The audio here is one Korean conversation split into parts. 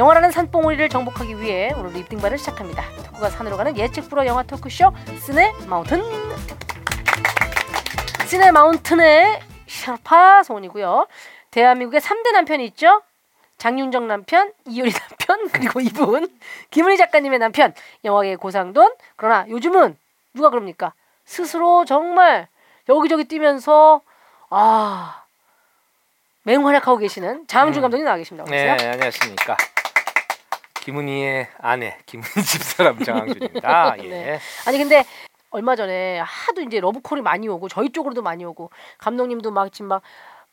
영화라는 산봉우리를 정복하기 위해 오늘 립딩반을 시작합니다. 토크가 산으로 가는 예측 불허 영화 토크쇼 스네 마운튼. 스네 마운튼의 샤파 소원이고요. 대한민국의 3대 남편이 있죠. 장윤정 남편, 이효리 남편, 그리고 이분 김은희 작가님의 남편, 영화계 고상돈. 그러나 요즘은 누가 그럽니까? 스스로 정말 여기저기 뛰면서 아 맹활약하고 계시는 장항준 음. 감독님 나와 계십니다. 네, 어서오세요. 안녕하십니까. 김은희의 아내, 김은희 집사람 장항준입니다. 예. 네. 아니 근데 얼마 전에 하도 이제 러브콜이 많이 오고 저희 쪽으로도 많이 오고 감독님도 막 지금 막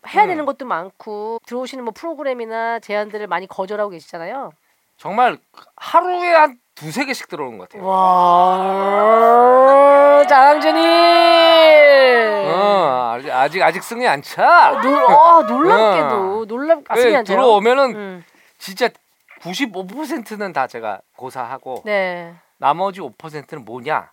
해야 음. 되는 것도 많고 들어오시는 뭐 프로그램이나 제안들을 많이 거절하고 계시잖아요. 정말 하루에 한 두세 개씩 들어오는 것 같아요. 와 장항준이 어, 아직 아직 아직 승리 안 차. 놀, 어, 놀랍게도 놀랍 아, 승리 네, 안 차요? 들어오면은 음. 진짜 95%는 다 제가 고사하고 네. 나머지 5%는 뭐냐?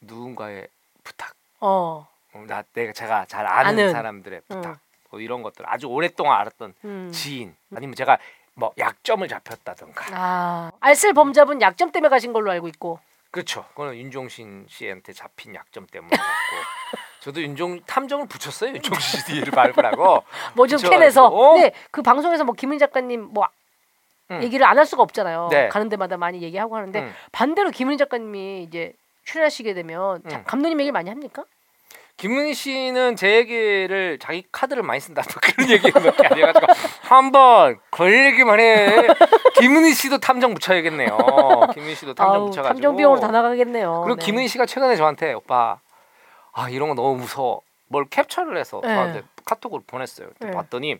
누군가의 부탁. 어. 어, 나 내가 제가 잘 아는, 아는. 사람들의 부탁. 음. 뭐 이런 것들 아주 오랫동안 알았던 음. 지인 아니면 제가 뭐 약점을 잡혔다던가 아 알쓸 범잡은 약점 때문에 가신 걸로 알고 있고. 그렇죠 그거는 윤종신 씨한테 잡힌 약점 때문에 갔고 저도 윤종 탐정을 붙였어요 윤종신 씨를 발굴하고 뭐좀 그쵸, 캔해서. 어? 근데 그 방송에서 뭐 김은 작가님 뭐 음. 얘기를 안 할 수가 없잖아요. 네. 가는 데마다 많이 얘기하고 하는데 음. 반대로 김은희 작가님이 이제 출연하시게 되면 자, 음. 감독님 얘기를 많이 합니까? 김은희 씨는 제 얘기를 자기 카드를 많이 쓴다 뭐 그런 얘기밖에 안 해가지고 한번 걸리기만 해 김은희 씨도 탐정 붙여야겠네요 김은희 씨도 탐정 아우, 붙여가지고 탐정 비용으로 다 나가겠네요. 그리고 네. 김은희 씨가 최근에 저한테 오빠 아 이런 거 너무 무서워 뭘 캡처를 해서 네. 저한테 카톡으로 보냈어요 네. 봤더니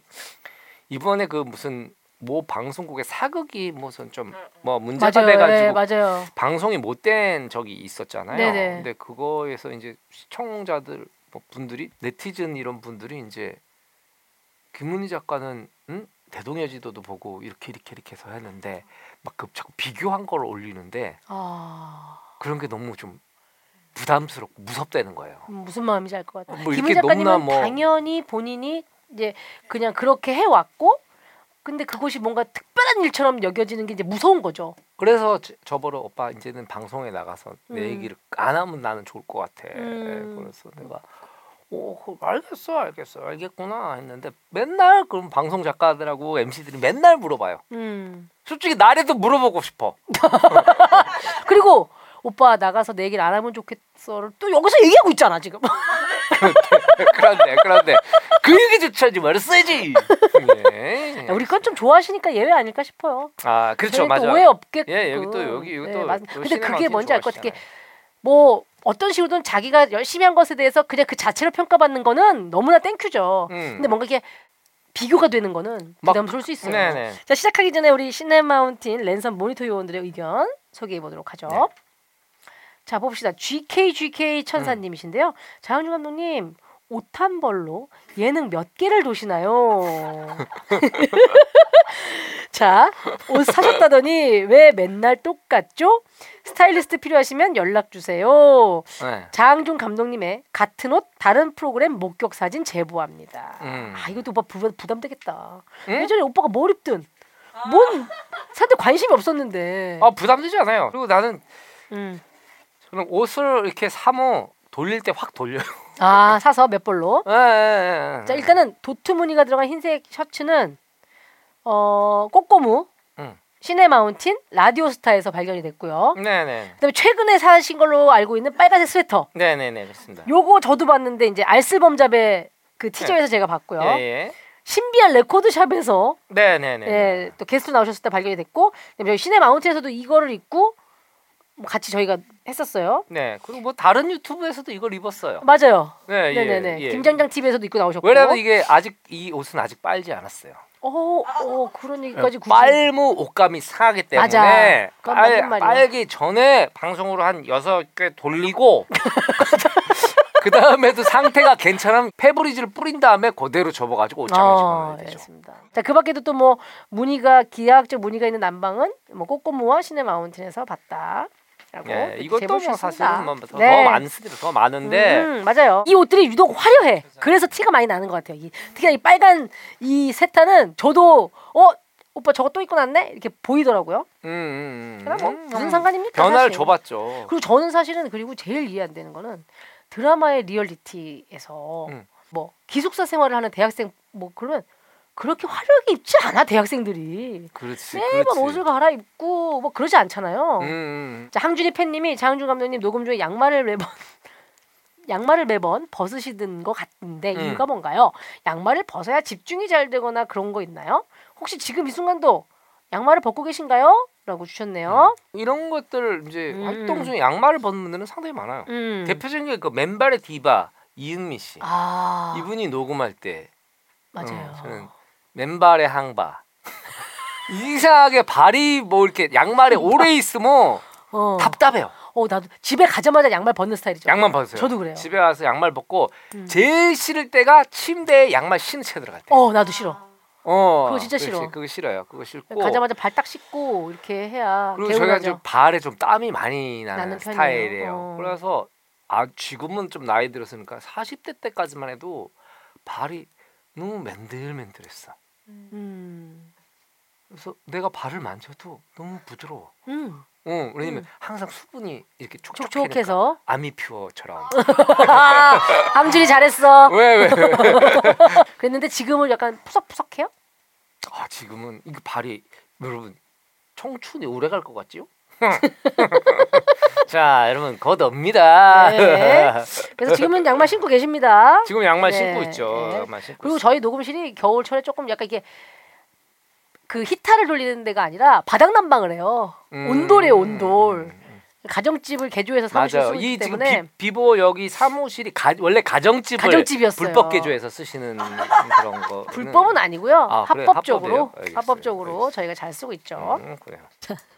이번에 그 무슨 모 방송국의 사극이 무슨 좀 뭐 문제가 맞아요. 돼가지고 네, 맞아요. 방송이 못 된 적이 있었잖아요. 네네. 근데 그거에서 이제 시청자들 뭐 분들이 네티즌 이런 분들이 이제 김은희 작가는 응? 대동여지도도 보고 이렇게 이렇게 이렇게 해서 했는데 막 그 자꾸 비교한 걸 올리는데 아 그런 게 너무 좀 부담스럽고 무섭다는 거예요. 음, 무슨 마음인지 알 것 같아요. 뭐 김은 작가님은 뭐- 당연히 본인이 이제 그냥 그렇게 해왔고 근데 그것이 뭔가 특별한 일처럼 여겨지는 게 이제 무서운 거죠. 그래서 저- 저보러 오빠 이제는 방송에 나가서 내 음. 얘기를 안 하면 나는 좋을 것 같아. 음. 그래서 내가 오그 알겠어 알겠어 알겠구나 했는데 맨날 그럼 방송 작가들하고 MC들이 맨날 물어봐요. 음. 솔직히 나래도 물어보고 싶어. 그리고 오빠 나가서 내 얘기를 안 하면 좋겠어를 또 여기서 얘기하고 있잖아 지금. 그런데 그런데 그 얘기조차 하지 말았어야지. 예. 우리 건 좀 좋아하시니까 예외 아닐까 싶어요. 아 그렇죠 맞아. 오해 없게끔. 예 여기 또 여기 여기 또. 맞- 또 근데 그게 팀 뭔지 알 것 같아. 뭐 어떤 식으로든 자기가 열심히 한 것에 대해서 그냥 그 자체로 평가받는 거는 너무나 thank you죠. 음. 근데 뭔가 이게 비교가 되는 거는 막- 부담스러울 수 있어요. 네네. 자 시작하기 전에 우리 시네마운틴 랜선 모니터 요원들의 의견 소개해 보도록 하죠. 네. 자 봅시다. GKGK 천사님이신데요. 장항준 감독님 옷한 벌로 예능 몇 개를 도시나요? 자, 옷 사셨다더니 왜 맨날 똑같죠? 스타일리스트 필요하시면 연락 주세요. 네. 장준 감독님의 같은 옷 다른 프로그램 목격 사진 제보합니다. 음. 아 이것도 오빠 부, 부담되겠다. 응? 예전에 오빠가 뭘 입든 뭔 사람들 관심이 없었는데. 아 부담되지 않아요. 그리고 나는 음. 저는 옷을 이렇게 사모 돌릴 때 확 돌려요. 아 사서 몇 벌로. 예, 예, 예. 자 일단은 도트 무늬가 들어간 흰색 셔츠는 어 꼬꼬무 음. 시네 마운틴 라디오스타에서 발견이 됐고요. 네네. 그다음에 최근에 사신 걸로 알고 있는 빨간색 스웨터. 네네네 그렇습니다. 요거 저도 봤는데 이제 알쓸범잡의 그 티저에서 제가 봤고요. 예, 예. 신비한 레코드샵에서 네네네. 예, 또 게스트 나오셨을 때 발견이 됐고 그다음에 저희 시네 마운틴에서도 이거를 입고 뭐 같이 저희가 했었어요. 네 그리고 뭐 다른 유튜브에서도 이걸 입었어요. 맞아요. 네, 예, 네네네. 예. 김장장 TV에서도 입고 나오셨고. 왜냐면 이게 아직 이 옷은 아직 빨지 않았어요. 어, 어 그런 얘기까지 굳이. 빨무 옷감이 상하기 때문에 맞아. 빨. 빨기 전에 방송으로 한 여섯 개 돌리고 그 다음에도 상태가 괜찮으면 페브리즈를 뿌린 다음에 그대로 접어가지고 옷장에 어, 집어넣어야 되죠. 알겠습니다. 자, 그 밖에도 또 뭐 무늬가 기하학적 무늬가 있는 난방은 뭐 꼬꼬무와 시네 마운틴에서 봤다. 라고 예, 이것도 뭐. 사실은 뭐 더, 네. 더 많습니다. 더 많은데 음, 맞아요. 이 옷들이 유독 화려해. 그래서 티가 많이 나는 것 같아요. 이, 특히 이 빨간 이 세타는 저도 어 오빠 저거 또 입고 났네 이렇게 보이더라고요. 음, 음, 음. 그럼 뭐 음, 무슨 음. 상관입니까? 변화를 사실. 줘봤죠. 그리고 저는 사실은 그리고 제일 이해 안 되는 거는 드라마의 리얼리티에서 음. 뭐 기숙사 생활을 하는 대학생 뭐 그러면 그렇게 화려하게 입지 않아 대학생들이 그렇지. 매번 그렇지. 옷을 갈아입고 뭐 그러지 않잖아요. 음, 음. 자 항준이 팬님이 장항준 감독님 녹음 중에 양말을 매번 양말을 매번 벗으시던 것 같은데 음. 이유가 뭔가요? 양말을 벗어야 집중이 잘 되거나 그런 거 있나요? 혹시 지금 이 순간도 양말을 벗고 계신가요? 라고 주셨네요. 이런 것들 이제 음. 활동 중에 양말을 벗는 분들은 상당히 많아요. 음. 대표적인 게 그 맨발의 디바 이은미 씨. 아 이분이 녹음할 때 맞아요. 어, 저는 맨발의 항바. 이상하게 발이 뭐 이렇게 양말에 오래 있으면 어. 답답해요. 어 나도 집에 가자마자 양말 벗는 스타일이죠. 양말 벗으세요. 저도 그래요. 집에 와서 양말 벗고 음. 제일 싫을 때가 침대에 양말 신은 채 들어갈 때. 어 나도 싫어. 어, 그거 진짜 그렇지. 싫어. 그거 싫어요. 그거 싫고. 가자마자 발 딱 씻고 이렇게 해야 그리고 저희가. 좀 발에 좀 땀이 많이 나는, 나는. 스타일이에요. 어. 그래서 아 지금은 좀 나이 들었으니까 40대 때까지만 해도 발이 너무 맨들맨들했어. 음. 그래서 내가 발을 만져도 너무 부드러워. 음. 어, 왜냐면 음. 항상 수분이 이렇게 촉촉해서 아미퓨어처럼. 함준이 잘했어. 왜 왜? 왜? 그랬는데 지금은 약간 푸석푸석해요? 아 지금은 이거 발이 여러분 청춘이 오래 갈 것 같지요? 자 여러분 곧 옵니다. 네. 그래서 지금은 양말 신고 계십니다. 지금 양말 네, 신고 있죠. 네. 양말 신고. 그리고 있어요. 저희 녹음실이 겨울철에 조금 약간 이게 그 히타를 돌리는 데가 아니라 바닥 난방을 해요. 음, 온돌이에요, 온돌. 음, 음. 가정집을 개조해서 사무실 맞아요. 쓰고 이 지금 때문에 비, 비보 여기 사무실이 가, 원래 가정집을 가정집이었어요. 불법 개조해서 쓰시는 그런 거. 불법은 아니고요. 아? 합법적으로. 합법적으로 알겠어요. 저희가 잘 쓰고 있죠. 음, 그래요.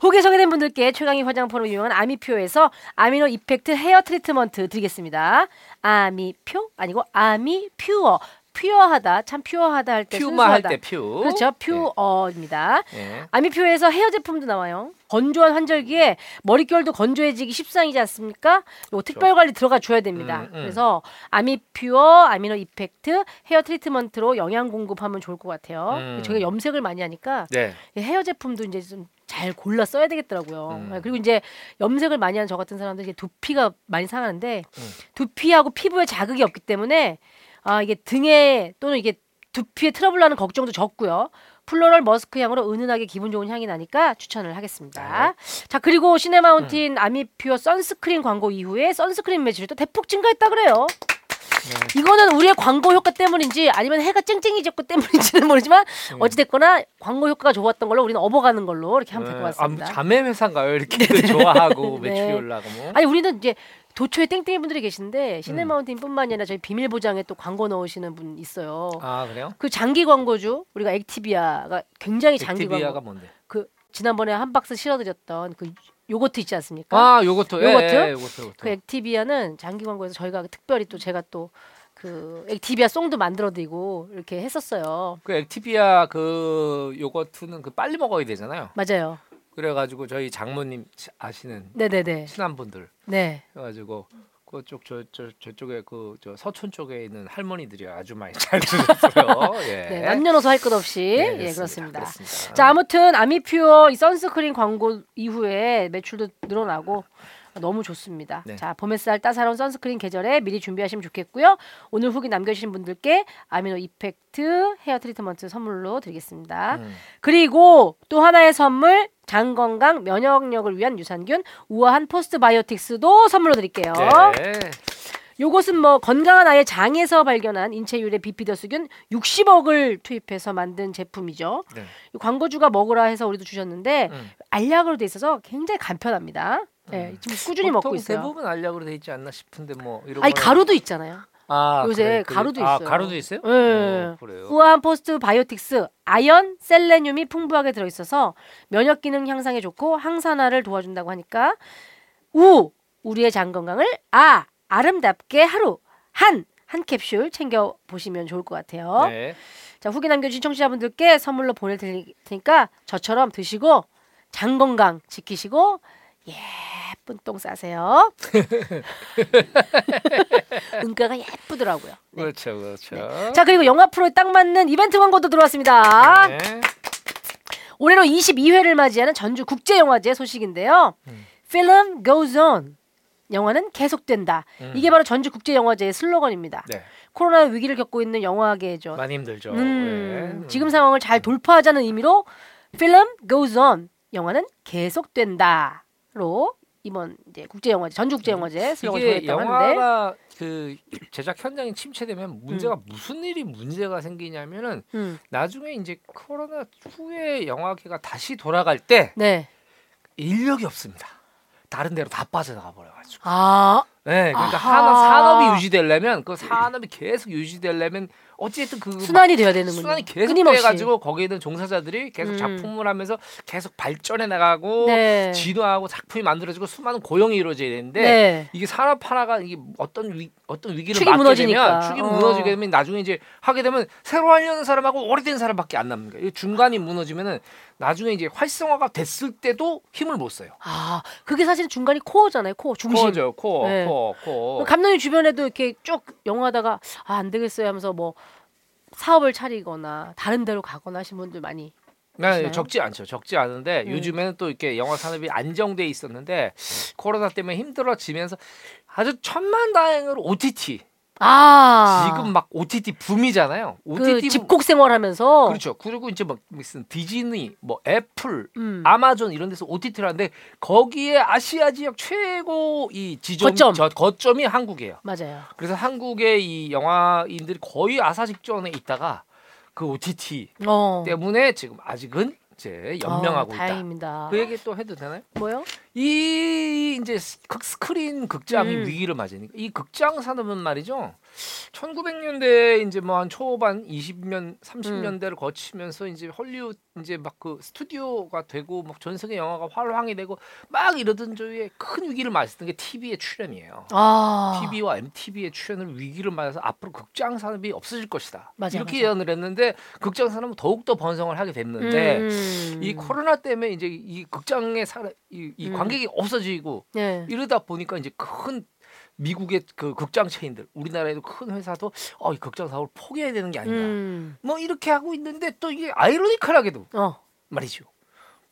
후기 소개된 분들께 최강희 화장품으로 유명한 아미표에서 아미노 이펙트 헤어 트리트먼트 드리겠습니다. 아미표 아니고 아미퓨어 pure하다 참 pure하다 할 때 퓨마 할 순수하다. 때 퓨. 그렇죠 pure입니다. 예. 아미표에서 헤어 제품도 나와요. 건조한 환절기에 머릿결도 건조해지기 십상이지 않습니까? 요 특별 관리 들어가 줘야 됩니다. 음, 음. 그래서 아미퓨어 아미노 이펙트 헤어 트리트먼트로 영양 공급하면 좋을 것 같아요. 음. 저희가 염색을 많이 하니까 네. 이 헤어 제품도 이제 좀 잘 골라 써야 되겠더라고요. 음. 네, 그리고 이제 염색을 많이 하는 저 같은 사람들 이게 두피가 많이 상하는데 음. 두피하고 피부에 자극이 없기 때문에 아 이게 등에 또는 이게 두피에 트러블 나는 걱정도 적고요. floral 머스크 향으로 은은하게 기분 좋은 향이 나니까 추천을 하겠습니다. 자 그리고 시네마운틴 아미퓨어 선스크린 광고 이후에 선스크린 매출이 또 대폭 증가했다 그래요. 이거는 우리의 광고 효과 때문인지 아니면 해가 쨍쨍이 졌기 때문인지는 모르지만 어찌됐거나 광고 효과가 좋았던 걸로 우리는 업어가는 걸로 이렇게 하면 될 것 같습니다. 아, 자매 회사인가요? 이렇게 좋아하고 네. 매출이 올라가면. 뭐? 아니 우리는 이제 도처에 땡땡이 분들이 음. 계신데 시네마운틴뿐만이 아니라 저희 비밀 보장에 또 광고 넣으시는 분 있어요. 아 그래요? 그 장기 광고주 우리가 액티비아가 굉장히 장기 액티비아가 광고. 뭔데? 그 지난번에 한 박스 실어드렸던 그 요거트 있지 않습니까? 아 요거트. 요거트? 예, 예, 요거트. 요거트. 그 액티비아는 장기 광고에서 저희가 특별히 또 제가 또 그 액티비아 송도 만들어드리고 이렇게 했었어요. 그 액티비아 그 요거트는 그 빨리 먹어야 되잖아요. 맞아요. 그래가지고 저희 장모님 치- 아시는 네네네. 친한 분들 네. 해가지고 그쪽 저 저 저쪽에 그 저 서촌 쪽에 있는 할머니들이 아주 많이 잘 드셨어요. 예. 네. 남녀노소 할 것 없이 네, 예 그렇습니다. 그렇습니다. 자 아무튼 아미퓨어 이 선스크린 광고 이후에 매출도 늘어나고 너무 좋습니다. 네. 자 봄 햇살 따사로운 선스크린 계절에 미리 준비하시면 좋겠고요. 오늘 후기 남겨주신 분들께 아미노 이펙트 헤어 트리트먼트 선물로 드리겠습니다. 음. 그리고 또 하나의 선물 장 건강 면역력을 위한 유산균 우아한 포스트바이오틱스도 선물로 드릴게요. 네. 요것은 뭐 건강한 아이의 장에서 발견한 인체 유래 비피더스균 60억을 투입해서 만든 제품이죠. 네. 이 광고주가 먹으라 해서 우리도 주셨는데 음. 알약으로 돼 있어서 굉장히 간편합니다. 네, 지금 꾸준히 먹고 있어요. 대부분 알약으로 돼 있지 않나 싶은데 뭐 이런 아니 가루도 있잖아요. 아, 요새 그래, 그래. 가루도 아, 있어요. 가루도 있어요? 네. 어, 그래요. 우아한 포스트 바이오틱스 아연, 셀레늄이 풍부하게 들어 있어서 면역 기능 향상에 좋고 항산화를 도와준다고 하니까 우 우리의 장 건강을 아 아름답게 하루 한한 캡슐 챙겨 보시면 좋을 것 같아요. 네. 자 후기 남겨주신 청취자분들께 선물로 보내드릴 테니까 저처럼 드시고 장 건강 지키시고 예 쁜 똥 싸세요. 은가가 예쁘더라고요. 네. 그렇죠, 그렇죠. 자 그리고 영화 프로에 딱 맞는 이벤트 광고도 들어왔습니다. 네. 올해로 22회를 맞이하는 전주 국제영화제 소식인데요. 음. Film goes on. 영화는 계속된다. 음. 이게 바로 전주 국제영화제의 슬로건입니다. 네. 코로나 위기를 겪고 있는 영화계죠. 많이 힘들죠. 음, 예. 지금 상황을 잘 돌파하자는 의미로 Film goes on. 영화는 계속된다로 이번 이제 국제영화제 전주 국제영화제 슬로건이 이게 정했다고 하는데 영화가 그 제작 현장이 침체되면 문제가 무슨 일이 문제가 생기냐면은 음, 나중에 이제 코로나 후에 영화계가 다시 돌아갈 때 네. 인력이 없습니다. 다른 데로 다 빠져나가 버려가지고. 아, 네, 그러니까 아하. 하나 산업이 유지되려면 그 산업이 계속 유지되려면 어쨌든 그 순환이 돼야 되는군요. 순환이 계속 끊임없이. 돼가지고 거기에 있는 종사자들이 계속 음. 작품을 하면서 계속 발전해 나가고 네. 진화하고 작품이 만들어지고 수많은 고용이 이루어져야 되는데 네. 이게 산업 하나가 이게 어떤 위, 어떤 위기를 맞게 무너지니까. 되면 축이 어. 무너지게 되면 나중에 이제 하게 되면 새로 하려는 사람하고 오래된 사람밖에 안 남는 거예요. 이 중간이 무너지면은 나중에 이제 활성화가 됐을 때도 힘을 못 써요. 아, 그게 사실 중간이 코어잖아요. 코어 중심. 코어죠, 코어, 네. 코어, 코어. 감독님 주변에도 이렇게 쭉 영화하다가 아, 안 되겠어요 하면서 뭐 사업을 차리거나 다른 데로 가거나 하신 분들 많이 네, 보시나요? 적지 않죠. 적지 않은데 음. 요즘에는 또 이렇게 영화 산업이 안정돼 있었는데 코로나 때문에 힘들어지면서 아주 천만다행으로 OTT 아 지금 막 OTT 붐이잖아요. 그 OTT 집콕 생활하면서 그렇죠. 그리고 이제 막 무슨 디즈니, 뭐 애플, 음. 아마존 이런 데서 OTT를 하는데 거기에 아시아 지역 최고 이 지점 거점. 저, 거점이 한국이에요. 맞아요. 그래서 한국의 이 영화인들이 거의 아사 직전에 있다가 그 OTT 어. 때문에 지금 아직은 이제 연명하고 어, 있다. 다행입니다. 그 얘기 또 해도 되나요? 뭐요? 이 이제 스- 스크린 극장이 음. 위기를 맞으니까 이 극장 산업은 말이죠. 1900년대 이제 뭐 한 초반 20년 30년대를 거치면서 이제 헐리우드 이제 막 그 스튜디오가 되고 막 전 세계 영화가 활황이 되고 막 이러던 저에 큰 위기를 맞았던 게 TV의 출연이에요. 아 TV와 MTV의 출연을 위기를 맞아서 앞으로 극장 산업이 없어질 것이다. 맞아, 이렇게 맞아. 예언을 했는데 극장 산업은 더욱 더 번성을 하게 됐는데 음. 이 코로나 때문에 이제 이 극장의 사람 이, 이 음. 관객이 없어지고 네. 이러다 보니까 이제 큰 미국의 그 극장 체인들 우리나라에도 큰 회사도 어, 이 극장 사업을 포기해야 되는 게 아닌가 음. 뭐 이렇게 하고 있는데 또 이게 아이러니컬하게도 어. 말이죠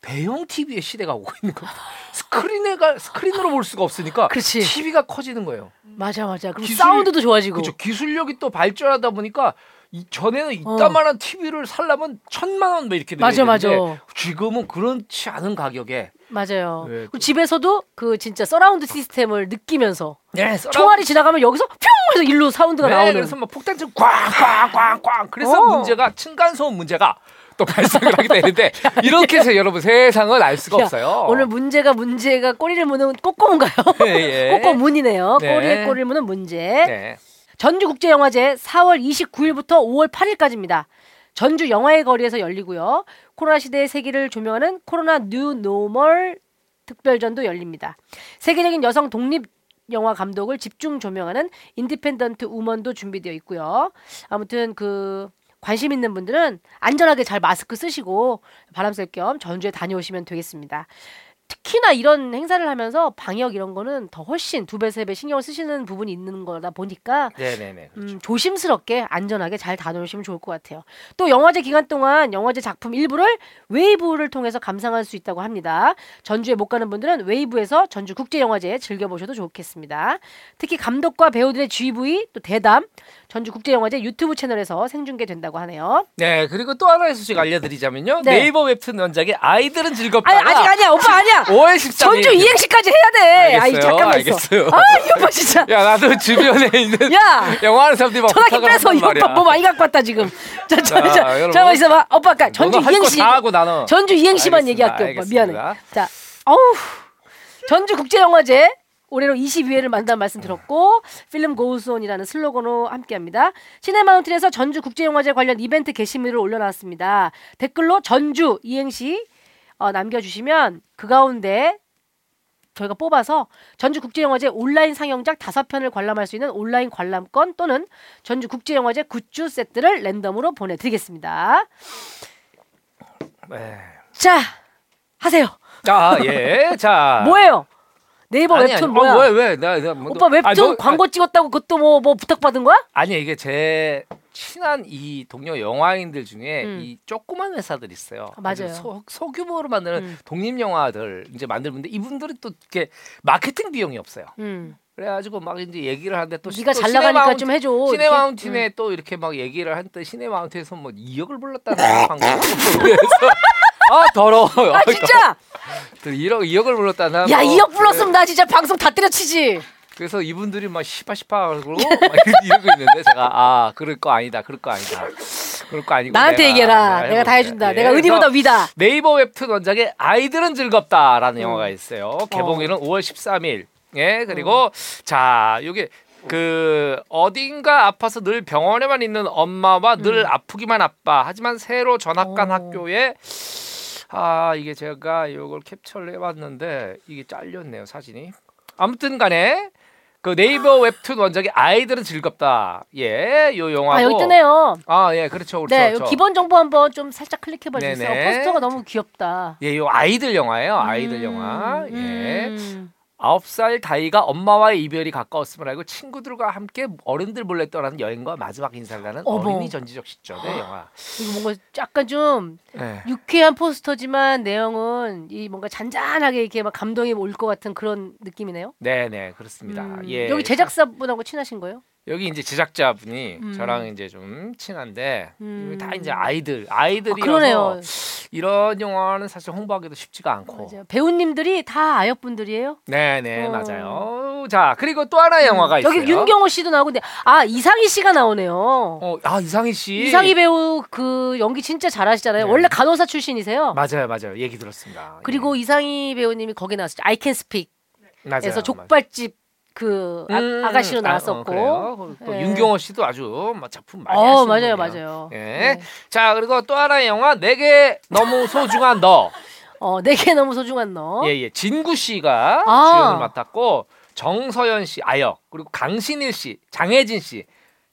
대형 TV의 시대가 오고 있는 겁니다 스크린에 가 스크린으로 볼 수가 없으니까 그렇지. TV가 커지는 거예요 맞아 맞아. 그리고 기술- 사운드도 좋아지고. 그렇죠 기술력이 또 발전하다 보니까 이 전에는 어. 이따만한 TV를 살려면 천만 원 뭐 이렇게 맞아 맞아. 되는데 지금은 그렇지 않은 가격에 맞아요. 네, 그리고 집에서도 그 진짜 서라운드 시스템을 느끼면서 네, 총알이 지나가면 여기서 뿅 해서 일로 사운드가 네, 나오는. 그래서 막 폭탄처럼 꽝꽝꽝꽝 그래서 어. 문제가 층간 소음 문제가 또 발생을 하게 되는데 이렇게 해서 여러분 세상을 알 수가 야, 없어요. 오늘 문제가 문제가 꼬리를 무는 꼬꼬문가요? 예, 예. 꼬꼬문이네요. 네. 꼬리에 꼬리를 무는 문제. 네. 전주국제영화제 4월 29일부터 5월 8일까지입니다. 전주 영화의 거리에서 열리고요. 코로나 시대의 세계를 조명하는 코로나 뉴 노멀 특별전도 열립니다. 세계적인 여성 독립 영화 감독을 집중 조명하는 Independent Woman도 준비되어 있고요. 아무튼 그 관심 있는 분들은 안전하게 잘 마스크 쓰시고 바람 쐴 겸 전주에 다녀오시면 되겠습니다. 특히나 이런 행사를 하면서 방역 이런 거는 더 훨씬 두 배 세 배 신경을 쓰시는 부분이 있는 거다 보니까 네네네. 음, 조심스럽게 안전하게 잘 다녀오시면 좋을 것 같아요. 또 영화제 기간 동안 영화제 작품 일부를 웨이브를 통해서 감상할 수 있다고 합니다. 전주에 못 가는 분들은 웨이브에서 전주 국제영화제 즐겨보셔도 좋겠습니다. 특히 감독과 배우들의 GV 또 대담 전주 국제영화제 유튜브 채널에서 생중계된다고 하네요. 네 그리고 또 하나의 소식 알려드리자면요 네. 네이버 웹툰 원작의 아이들은 아니 즐겁다가 아직 아니야 오빠 아니야. 5월 13일 전주 이행시까지 해야 돼. 알겠어요, 잠깐만 알겠어요. 있어. 아 이거 진짜. 야 나도 주변에 있는 야. 영화하는 사람들이 막 전화기 빼서 말이야. 봐, 뭐 많이 갖고 왔다 지금. 자, 자, 자, 자. 잠깐만 있어봐. 오빠 아까 전주 이행시. 전주 이행시만 알겠습니다, 얘기할게 오빠. 미안해. 자, 어우, 전주 국제영화제 올해로 22회를 만든다는 말씀 들었고 필름 고우스온이라는 슬로건으로 함께합니다. 시네마운틴에서 전주 국제영화제 관련 이벤트 게시물을 올려놨습니다. 댓글로 전주 이행시 어, 남겨주시면 그 가운데 저희가 뽑아서 전주 국제영화제 온라인 상영작 다섯 편을 관람할 수 있는 온라인 관람권 또는 전주 국제영화제 굿즈 세트를 랜덤으로 보내드리겠습니다. 네. 자, 하세요. 아 예. 자 뭐예요? 네이버 아니, 웹툰 아니, 뭐야? 어, 왜 왜? 나, 나 뭐, 오빠 웹툰 아, 너- 광고 찍었다고 그것도 뭐 뭐 부탁받은 거야? 아니 이게 제 친한 이 동료 영화인들 중에 음. 이 조그만 회사들 있어요. 아, 맞아요. 소, 소규모로 만드는 음. 독립 영화들 이제 만들는데 이분들은 또 이렇게 마케팅 비용이 없어요. 음. 그래가지고 막 이제 얘기를 하는데 또 네가 또 잘 나가니까 좀 해줘. 시네 이렇게. 마운틴에 또 이렇게 막 얘기를 한때 시네 마운틴에서 뭐 2억을 불렀다는 광고. 아 더러워. 아 진짜? 1억 2억을 불렀다는. 야 뭐. 2억 불렀으면 나 진짜 방송 다 때려치지. 그래서 이분들이 막 시파 시파 그러고 막 이러고 있는데 제가 아 그럴 거 아니다 그럴 거 아니다 그럴 거 아니고 나한테 내가- 얘기해라. 내가 다 해볼게. 해준다. 예, 내가 의리보다 위다. 네이버 웹툰 원작의 아이들은 즐겁다라는 음. 영화가 있어요. 개봉일은 5월 13일. 예 그리고 자 요게 그 어딘가 아파서 늘 병원에만 있는 엄마와 늘 아프기만 아빠 하지만 새로 전학 간 어. 학교에 아 이게 제가 요걸 캡처를 해봤는데 이게 잘렸네요 사진이 아무튼 간에 그 네이버 웹툰 원작의 아이들은 즐겁다 예 요 영화고 아 여기 뜨네요. 아 예 그렇죠 그렇죠 네, 그렇죠. 요 기본 정보 한번 좀 살짝 클릭해 봐 주세요. 네네. 포스터가 너무 귀엽다. 예, 요 아이들 영화예요. 아이들 음, 영화. 예. 음. 아홉 살 다이가 엄마와의 이별이 가까웠음을 알고 친구들과 함께 어른들 몰래 떠나는 여행과 마지막 인사를 하는 어머. 어린이 전지적 시점의 영화. 이거 뭔가 약간 좀 예. 유쾌한 포스터지만 내용은 이 뭔가 잔잔하게 이렇게 막 감동이 올 것 같은 그런 느낌이네요. 네, 네, 그렇습니다. 음, 예. 여기 제작사분하고 친하신 거예요? 여기 이제 제작자분이 음. 저랑 이제 좀 친한데 음. 다 이제 아이들, 아, 아이들이어서 그러네요. 이런 영화는 사실 홍보하기도 쉽지가 않고. 맞아요. 배우님들이 다 아역분들이에요. 네, 네, 어. 맞아요. 자, 그리고 또 하나 의 영화가 있어요. 여기 윤경호 씨도 나오는데 아 이상희 씨가 나오네요. 어, 아 이상희 씨. 이상희 배우 그 연기 진짜 잘하시잖아요. 네. 원래 간호사 출신이세요. 맞아요, 맞아요. 얘기 들었습니다. 그리고 이상희 배우님이 거기 나왔었죠. I Can Speak에서 예. 맞아요, 족발집 그 아, 음, 아가씨로 아, 어, 나왔었고. 그래요. 또 예. 윤경호 씨도 아주 막 작품 많이 어 맞아요 분이에요. 맞아요. 예. 네. 자 그리고 또 하나의 영화 내게 너무 소중한 너. 어 내게 너무 소중한 너. 예 예. 진구 씨가 아. 주연을 맡았고 정서연 씨 아역 그리고 강신일 씨, 장혜진 씨.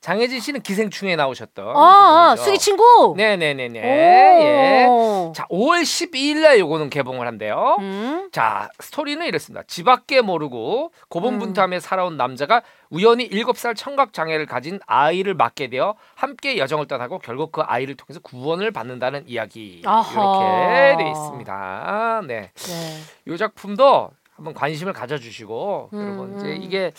장혜진 씨는 기생충에 나오셨던. 아, 아. 수기 친구. 네네네네. 예. 오. 자 5월 12일 날 요거는 개봉을 한대요. 음. 자 스토리는 이렇습니다. 집밖에 모르고 고분분투하며 살아온 남자가 우연히 7살 청각 장애를 가진 아이를 맡게 되어 함께 여정을 떠나고 결국 그 아이를 통해서 구원을 받는다는 이야기 아하. 이렇게 돼 있습니다. 네, 네. 이 작품도 한번 관심을 가져주시고 음, 여러분 이제 음. 이게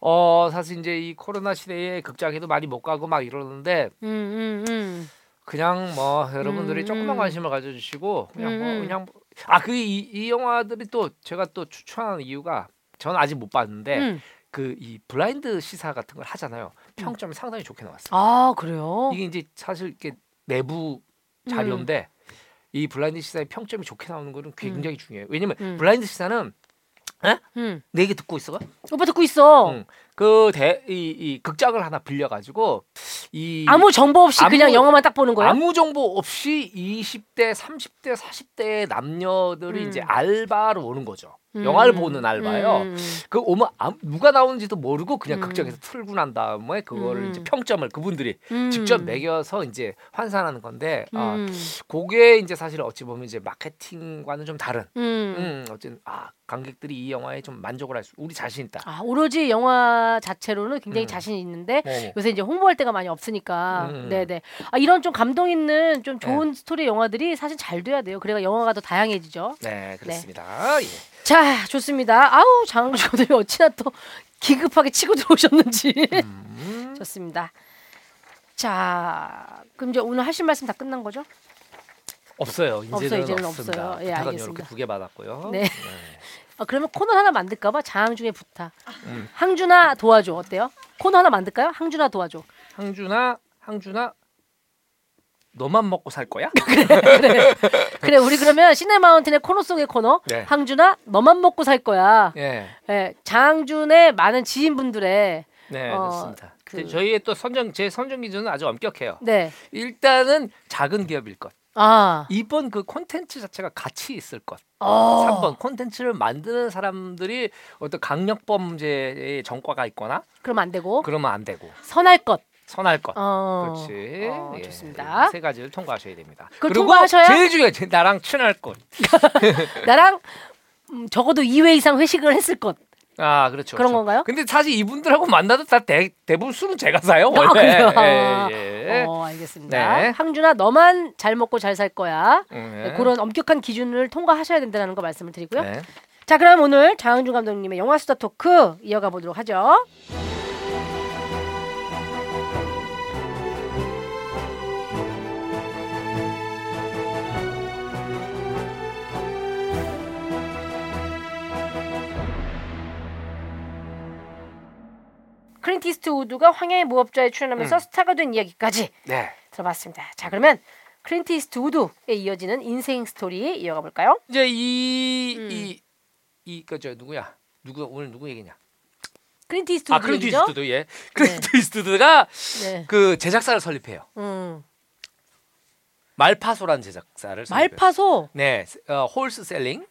어 사실 이제 이 코로나 시대에 극장에도 많이 못 가고 막 이러는데 음, 음, 음. 그냥 뭐 여러분들이 음, 조금만 음. 관심을 가져주시고 그냥 뭐 음, 음. 그냥 아그이 이 영화들이 또 제가 또 추천하는 이유가 저는 아직 못 봤는데 음. 그이 블라인드 시사 같은 걸 하잖아요. 평점이 상당히 좋게 나왔어요. 아 그래요? 이게 이제 사실 이게 내부 음. 자료인데 이 블라인드 시사의 평점이 좋게 나오는 거는 굉장히 중요해요. 왜냐면 음. 블라인드 시사는 음. 내 얘기 듣고 있어가? 오빠 듣고 있어. 응. 그대이 이 극장을 하나 빌려가지고 이 아무 정보 없이 아무- 그냥 영화만 딱 보는 거예요? 아무 정보 없이 20대, 30대, 40대의 남녀들이 음. 이제 알바로 오는 거죠. 음. 영화를 보는 알바요. 음. 그 오면 아무- 누가 나오는지도 모르고 그냥 음. 극장에서 틀고 난 다음에 그거를 음. 이제 평점을 그분들이 음. 직접 매겨서 이제 환산하는 건데 아, 음. 그게 이제 사실 어찌 보면 이제 마케팅과는 좀 다른 음. 음, 어쨌든 아 관객들이 이 영화에 좀 만족을 할 수 우리 자신 있다. 아 오로지 영화 자체로는 굉장히 음. 자신이 있는데 뭐, 요새 이제 홍보할 때가 많이 없으니까 음. 네네 아 이런 좀 감동 있는 좀 좋은 스토리 영화들이 사실 잘 돼야 돼요 그래야 영화가 더 다양해지죠 네 그렇습니다. 예. 자 좋습니다 아우 장항주 감독이 어찌나 또 기급하게 치고 들어오셨는지 음. 좋습니다 자 그럼 이제 오늘 하실 말씀 다 끝난 거죠 없어요. 이제는, 없어요, 이제는 없습니다. 없어요. 예, 부탁은 알겠습니다. 이렇게 두 개 받았고요. 네. 아, 그러면 코너 하나 만들까봐 장항준의 부탁 음. 항준아 도와줘 어때요 코너 하나 만들까요 항준아 도와줘 항준아, 항준아, 너만 먹고 살 거야? 그래 우리 그러면 시네마운틴의 코너 속의 코너 네. 항준아 너만 먹고 살 거야. 예, 예, 장준의 많은 지인분들의 네 어, 그렇습니다. 그- 저희의 또 선정 제 선정 기준은 아주 엄격해요. 네. 일단은 작은 기업일 것. 아. 2번 그 콘텐츠 자체가 가치 있을 것. 어. 3번 콘텐츠를 만드는 사람들이 어떤 강력 범죄의 전과가 있거나 그럼 안 되고 그러면 안 되고 선할 것. 선할 것. 어. 그렇지. 어, 예, 좋습니다. 세 가지를 통과하셔야 됩니다. 그걸 그리고 통과하셔야- 제일 중요해. 나랑 친할 것. 나랑 음, 적어도 2회 이상 회식을 했을 것 아 그렇죠. 그런 그렇죠. 건가요? 근데 사실 이분들하고 만나도 다 대, 대부분 술은 제가 사요 아, 원래. 그래요? 예, 예. 어, 알겠습니다. 네. 항준아, 너만 잘 먹고 잘 살 거야. 음, 네, 그런 엄격한 기준을 통과하셔야 된다는 거 말씀을 드리고요. 네. 자, 그럼 오늘 장항준 감독님의 영화 수다 토크 이어가 보도록 하죠. 클린트 이스트우드가 황야의 무법자에 출연하면서 음. 스타가 된 이야기까지 네. 들어봤습니다. 자, 그러면 클린트 이스트우드에 이어지는 인생 스토리 이어가 볼까요? 이제 이 음. 이이 그저 누구야? 누구 오늘 누구 얘기냐? 클린트 이스트우드 아 클린트? 이스트우드 예. 클린트 이스트우드가 네. 그 제작사를 설립해요. 음. 말파소란 제작사를 설립해요. 말파소 네, 어, horse selling.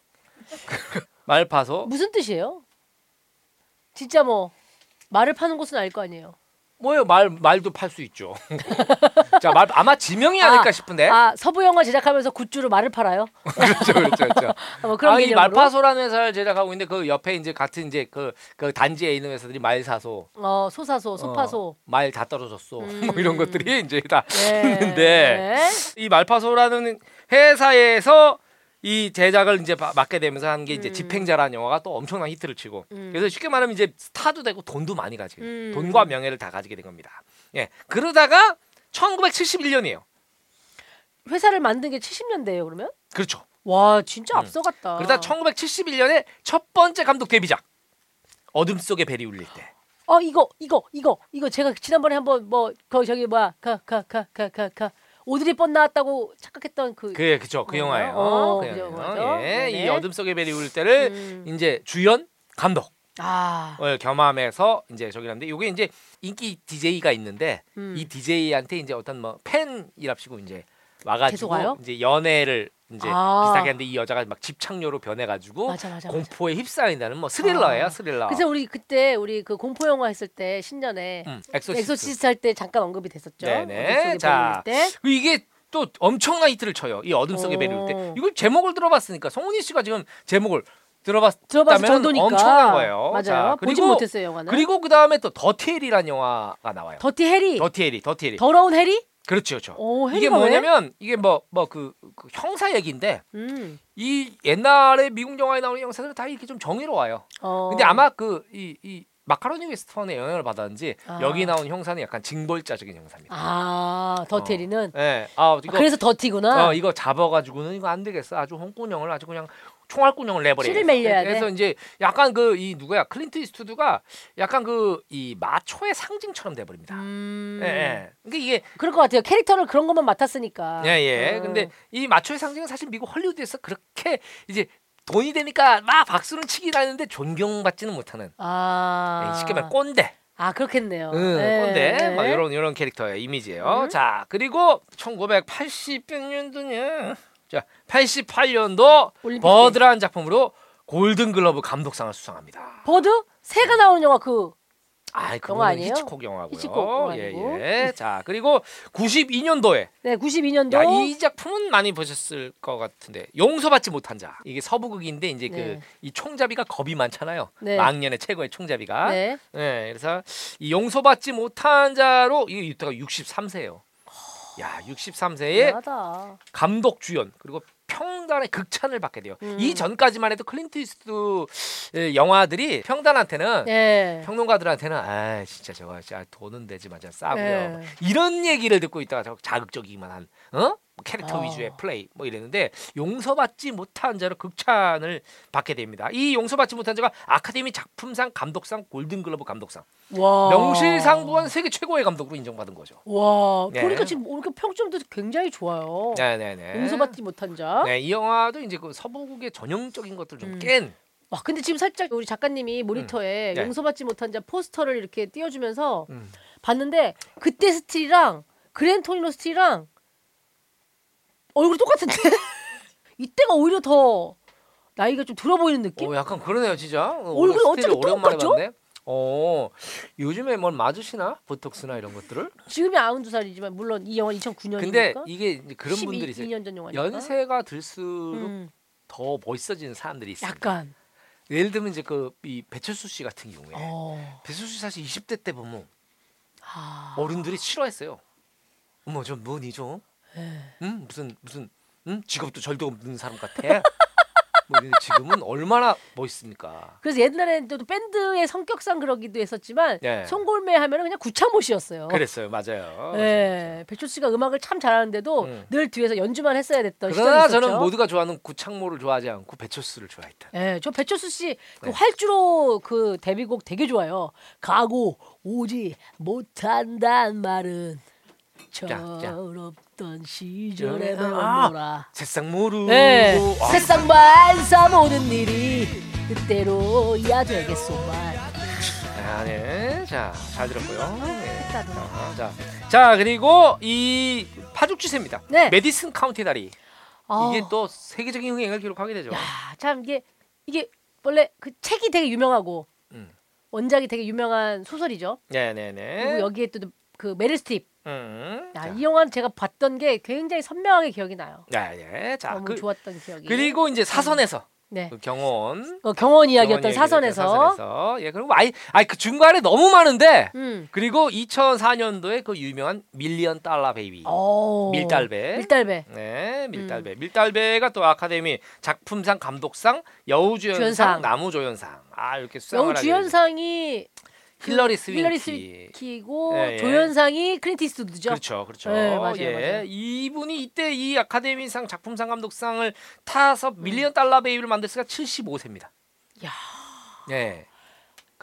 말파소. 무슨 뜻이에요? 진짜 뭐 말을 파는 곳은 알 거 아니에요. 뭐예요? 말 말도 팔 수 있죠. 자, 말 아마 지명이 아닐까 싶은데. 아 서부 영화 제작하면서 굿즈로 말을 팔아요? 그렇죠, 그렇죠, 그렇죠. 아, 뭐 그런 아, 이 개념으로. 말파소라는 회사를 제작하고 있는데 그 옆에 이제 같은 이제 그, 그 단지에 있는 회사들이 말사소, 어 소사소, 소파소. 말다 떨어졌어, 음. 뭐 이런 것들이 이제 다 네. 있는데 네. 이 말파소라는 회사에서 이 제작을 이제 바- 맡게 되면서 한 게 이제 음. 집행자라는 영화가 또 엄청난 히트를 치고 음. 그래서 쉽게 말하면 이제 스타도 되고 돈도 많이 가지게 돼요. 음. 돈과 명예를 다 가지게 된 겁니다. 예 그러다가 1971년이에요. 회사를 만든 게 70년대예요, 그러면? 그렇죠. 와, 진짜 음. 앞서갔다. 그러다 1971년에 첫 번째 감독 데뷔작 어둠 속의 벨이 울릴 때. 어 이거 이거 이거 이거 제가 지난번에 한번 뭐 거기 저기 뭐야 가가가가가 가 오드리 번 나왔다고 착각했던 그그 그죠 그 어, 영화예요. 어, 그그 영화예요. 예, 이. 어둠 속의 벨이 울릴 때를 음. 이제 주연 감독 아 을 겸하면서 이제 저기 하는데 이게 이제 인기 DJ가 있는데 음. 이 DJ한테 이제 어떤 뭐 팬이랍시고 이제 와가지고 와요? 이제 연애를 이제 아. 비슷하게 하는데 이 여자가 막 집착녀로 변해가지고 맞아 맞아. 공포에 휩싸인다는 뭐 스릴러예요 아. 스릴러. 그래서 우리 그때 우리 그 공포 영화 했을 때 신년에 음, 엑소시스트. 엑소시스트 할 때 잠깐 언급이 됐었죠. 네네. 속의 자, 때. 이게 또 엄청난 히트를 쳐요. 이 어둠 속의 울때 오. 이걸 제목을 들어봤으니까 송은이 씨가 지금 제목을 들어봤 들어봐서 그다음에는 정도니까 엄청난 거예요. 맞아요. 자, 그리고- 못했어요 영화는. 그리고 그 다음에 또 더티 해리라는 영화가 나와요. 더티 해리. 더티 해리 더티 해리. 더러운 해리? 그렇죠, 그렇죠. 오, 이게 해리가 왜? 뭐냐면 이게 뭐 뭐 그 형사 얘기인데 음. 이 옛날에 미국 영화에 나오는 형사들은 다 이렇게 좀 정의로워요. 어. 근데 아마 그 이 이 마카로니 웨스턴의 영향을 받았는지 아. 여기 나온 형사는 약간 징벌자적인 형사입니다. 아 더티 해리는. 예, 아 아, 이거 그래서 더티구나. 어 이거 잡아가지고는 이거 안 되겠어. 아주 구멍을 아주 그냥 총알구멍을 내버려. 씨를 말려야 돼. 그래서 이제 약간 그 이 누구야 클린트 이스트우드가 약간 그 이 마초의 상징처럼 돼버립니다. 음. 예, 예. 그러니까 이게 그럴 것 같아요. 캐릭터를 그런 것만 맡았으니까. 예, 예. 어. 근데 이 마초의 상징은 사실 미국 헐리우드에서 그렇게 이제 돈이 되니까 막 박수는 치긴 하는데 존경받지는 못하는 아. 예, 쉽게 말해 꼰대, 아 그렇겠네요. 응, 네. 꼰대, 막 이런 이런 캐릭터의 이미지예요. 음. 자, 그리고 1980년도냐, 자, 88년도 올림픽 버드라는 작품으로 골든글러브 감독상을 수상합니다. 버드 새가 나오는 영화 그 아, 그거는 아니에요? 히치콕 영화고요. 히치콕 예, 아니고. 예. 자, 그리고 92년도에 네, 92년도 야, 이 작품은 많이 보셨을 것 같은데 용서받지 못한 자 이게 서부극인데 이제 네. 그이 총잡이가 겁이 많잖아요 네. 만년의 최고의 총잡이가 네. 네. 그래서 이 용서받지 못한 자로 이게 이때가 63세예요 야 63세에 대단하다. 감독 주연 그리고 평단의 극찬을 받게 돼요 음. 이 전까지만 해도 클린트 이스트 영화들이 평단한테는 네. 평론가들한테는 아 진짜 저거 진짜 돈은 되지만 진짜 싸고요 네. 이런 얘기를 듣고 있다가 저 자극적이기만 한 어? 캐릭터 어. 위주의 플레이 뭐 이랬는데 용서받지 못한 자로 극찬을 받게 됩니다. 이 용서받지 못한 자가 아카데미 작품상 감독상 골든글러브 감독상 와. 명실상부한 세계 최고의 감독으로 인정받은 거죠. 와. 네. 보니까 지금 이렇게 평점도 굉장히 좋아요. 네네네. 용서받지 못한 자. 네, 이 영화도 이제 그 서부국의 전형적인 것들 좀 음. 깬. 와, 근데 지금 살짝 우리 작가님이 모니터에 네. 용서받지 못한 자 포스터를 이렇게 띄워주면서 음. 봤는데 그때 스틸이랑 그랜 토리노 스틸이랑 얼굴이 똑같은데 이때가 오히려 더 나이가 좀 들어 보이는 느낌? 어, 약간 그러네요, 진짜. 얼굴이 어차피 오랜만에 똑같죠? 봤네. 어, 요즘에 뭘 맞으시나? 보톡스나 이런 것들을? 지금이 92살이지만 물론 이 영화 2009년이니까 근데 이게 이제 그런 분들이 있어요. 12년 전 영화니까. 연세가 들수록 음. 더 멋있어지는 사람들이 있습니다. 약간. 예를 들면 이제 그 이 배철수 씨 같은 경우에 어. 배철수 씨 사실 20대 때 보면 아. 어른들이 싫어했어요. 어머 저 뭐니 좀? 예. 응 무슨 무슨 응 직업도 절도 없는 사람 같아. 뭐 이런데 지금은 얼마나 멋있습니까? 그래서 옛날에는 또 밴드의 성격상 그러기도 했었지만 예. 송골매 하면은 그냥 구차못이었어요. 그랬어요, 맞아요. 예. 배철수 씨가 음악을 참 잘하는데도 음. 늘 뒤에서 연주만 했어야 됐던 시절이 그러나 있었죠. 저는 모두가 좋아하는 구창모를 좋아하지 않고 배철수를 좋아했다. 예, 저 배철수 씨 그 네. 활주로 그 데뷔곡 되게 좋아요. 가고 오지 못한단 말은 자, 자. 철 없던 시절에 아. 배워노라. 세상 모르고 네, 아, 세상만 사 모든 일이 그때로야 되겠소만. 아, 네. 자, 잘 들었고요. 네. 자, 자, 자, 그리고 이 파죽지세입니다. 네. 메디슨 카운티 다리. 아, 이게 또 세계적인 흥행을 기록하게 되죠. 야, 참 이게 이게 원래 그 책이 되게 유명하고 음. 원작이 되게 유명한 소설이죠. 네, 네, 네. 그리고 여기에 또 그 메릴 스트립. 음. 야, 자, 이 영화는 제가 봤던 게 굉장히 선명하게 기억이 나요. 네, 네. 자, 너무 그, 좋았던 기억이. 그리고 이제 사선에서 네. 그 경원 어, 경원 이야기였던 경원 사선에서. 사선에서 예, 그리고 아이 아이 그 중간에 너무 많은데 음. 그리고 2004년도에 그 유명한 밀리언 달러 베이비. 오. 밀달배. 밀달배. 네, 밀달배. 밀달배가 또 아카데미 작품상, 감독상, 여우주연상, 주연상. 남우조연상. 아 이렇게 수상을 여우 하게 주연상이 그 힐러리 스웽크. 힐러리 스웽크고 예, 예. 조연상이 클린트 이스트우드죠. 그렇죠, 그렇죠. 네, 맞아요, 예, 맞아요. 이분이 이때 이 아카데미상 작품상, 감독상을 타서 밀리언 달러 베이비를 만들 수가 75세입니다. 야, 네,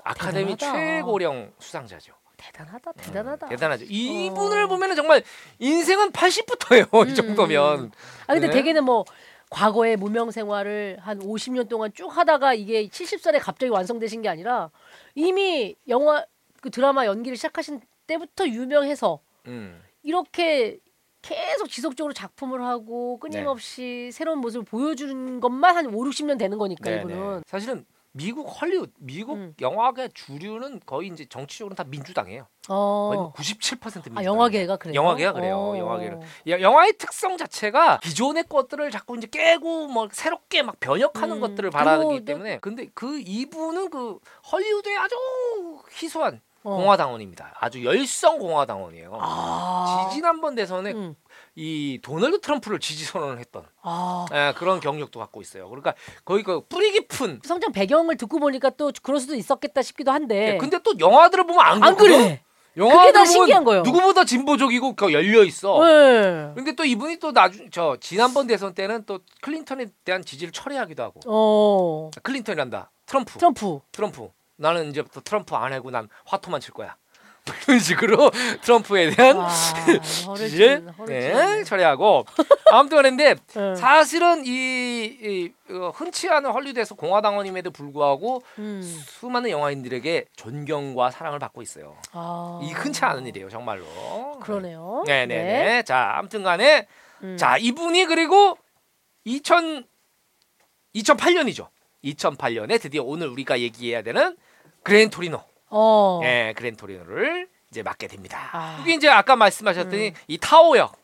아카데미 대단하다. 최고령 수상자죠. 대단하다, 대단하다. 음, 대단하죠. 이분을 보면은 정말 인생은 80부터예요. 음, 이 정도면. 음. 아 근데 네. 대개는 뭐 과거의 무명 생활을 한 50년 동안 쭉 하다가 이게 70살에 갑자기 완성되신 게 아니라 이미 영화 그 드라마 연기를 시작하신 때부터 유명해서 음. 이렇게 계속 지속적으로 작품을 하고 네. 끊임없이 새로운 모습을 보여주는 것만 한 5, 60년 되는 거니까 네네. 이분은 사실은 미국 헐리우드, 미국 음. 영화계 주류는 거의 이제 정치적으로는 다 민주당이에요. 거의 어. 97% 민주당. 아 영화계가 그래요? 영화계가 그래요. 어. 영화계는. 야, 영화의 특성 자체가 기존의 것들을 자꾸 이제 깨고 뭐 새롭게 막 변혁하는 음, 것들을 바라기 또- 때문에 근데 그 이분은 그 헐리우드의 아주 희소한 어. 공화당원입니다. 아주 열성 공화당원이에요. 아. 지지난번 대선에 음. 이 도널드 트럼프를 지지 선언을 했던 아. 예, 그런 경력도 갖고 있어요. 그러니까 거의 그 뿌리 깊은 성장 배경을 듣고 보니까 또 그럴 수도 있었겠다 싶기도 한데. 예, 근데 또 영화들을 보면 안, 네. 안 그렇거든? 그래. 영화들 그게 더 보면 신기한 거예요. 누구보다 진보적이고 그 열려 있어. 네. 근데 또 이분이 또 나중 저 지난번 대선 때는 또 클린턴에 대한 지지를 철회하기도 하고 어. 클린턴이란다 트럼프 트럼프. 트럼프 나는 이제부터 트럼프 안 하고 난 화토만 칠 거야 이런 식으로 트럼프에 대한 지지를 허를 네. 철회하고 아무튼 네. 사실은 이, 이 어, 흔치 않은 헐리우드에서 공화당원임에도 불구하고 음. 수많은 영화인들에게 존경과 사랑을 받고 있어요. 아. 이 흔치 않은 일이에요, 정말로. 그러네요. 네 네네. 자, 아무튼간에 음. 자 이분이 그리고 2000 2008년이죠. 2008년에 드디어 오늘 우리가 얘기해야 되는 그랜 토리노. 어. 예, 그랜 토리노를 이제 맡게 됩니다. 아. 이게 이제 아까 말씀하셨더니 이 타오역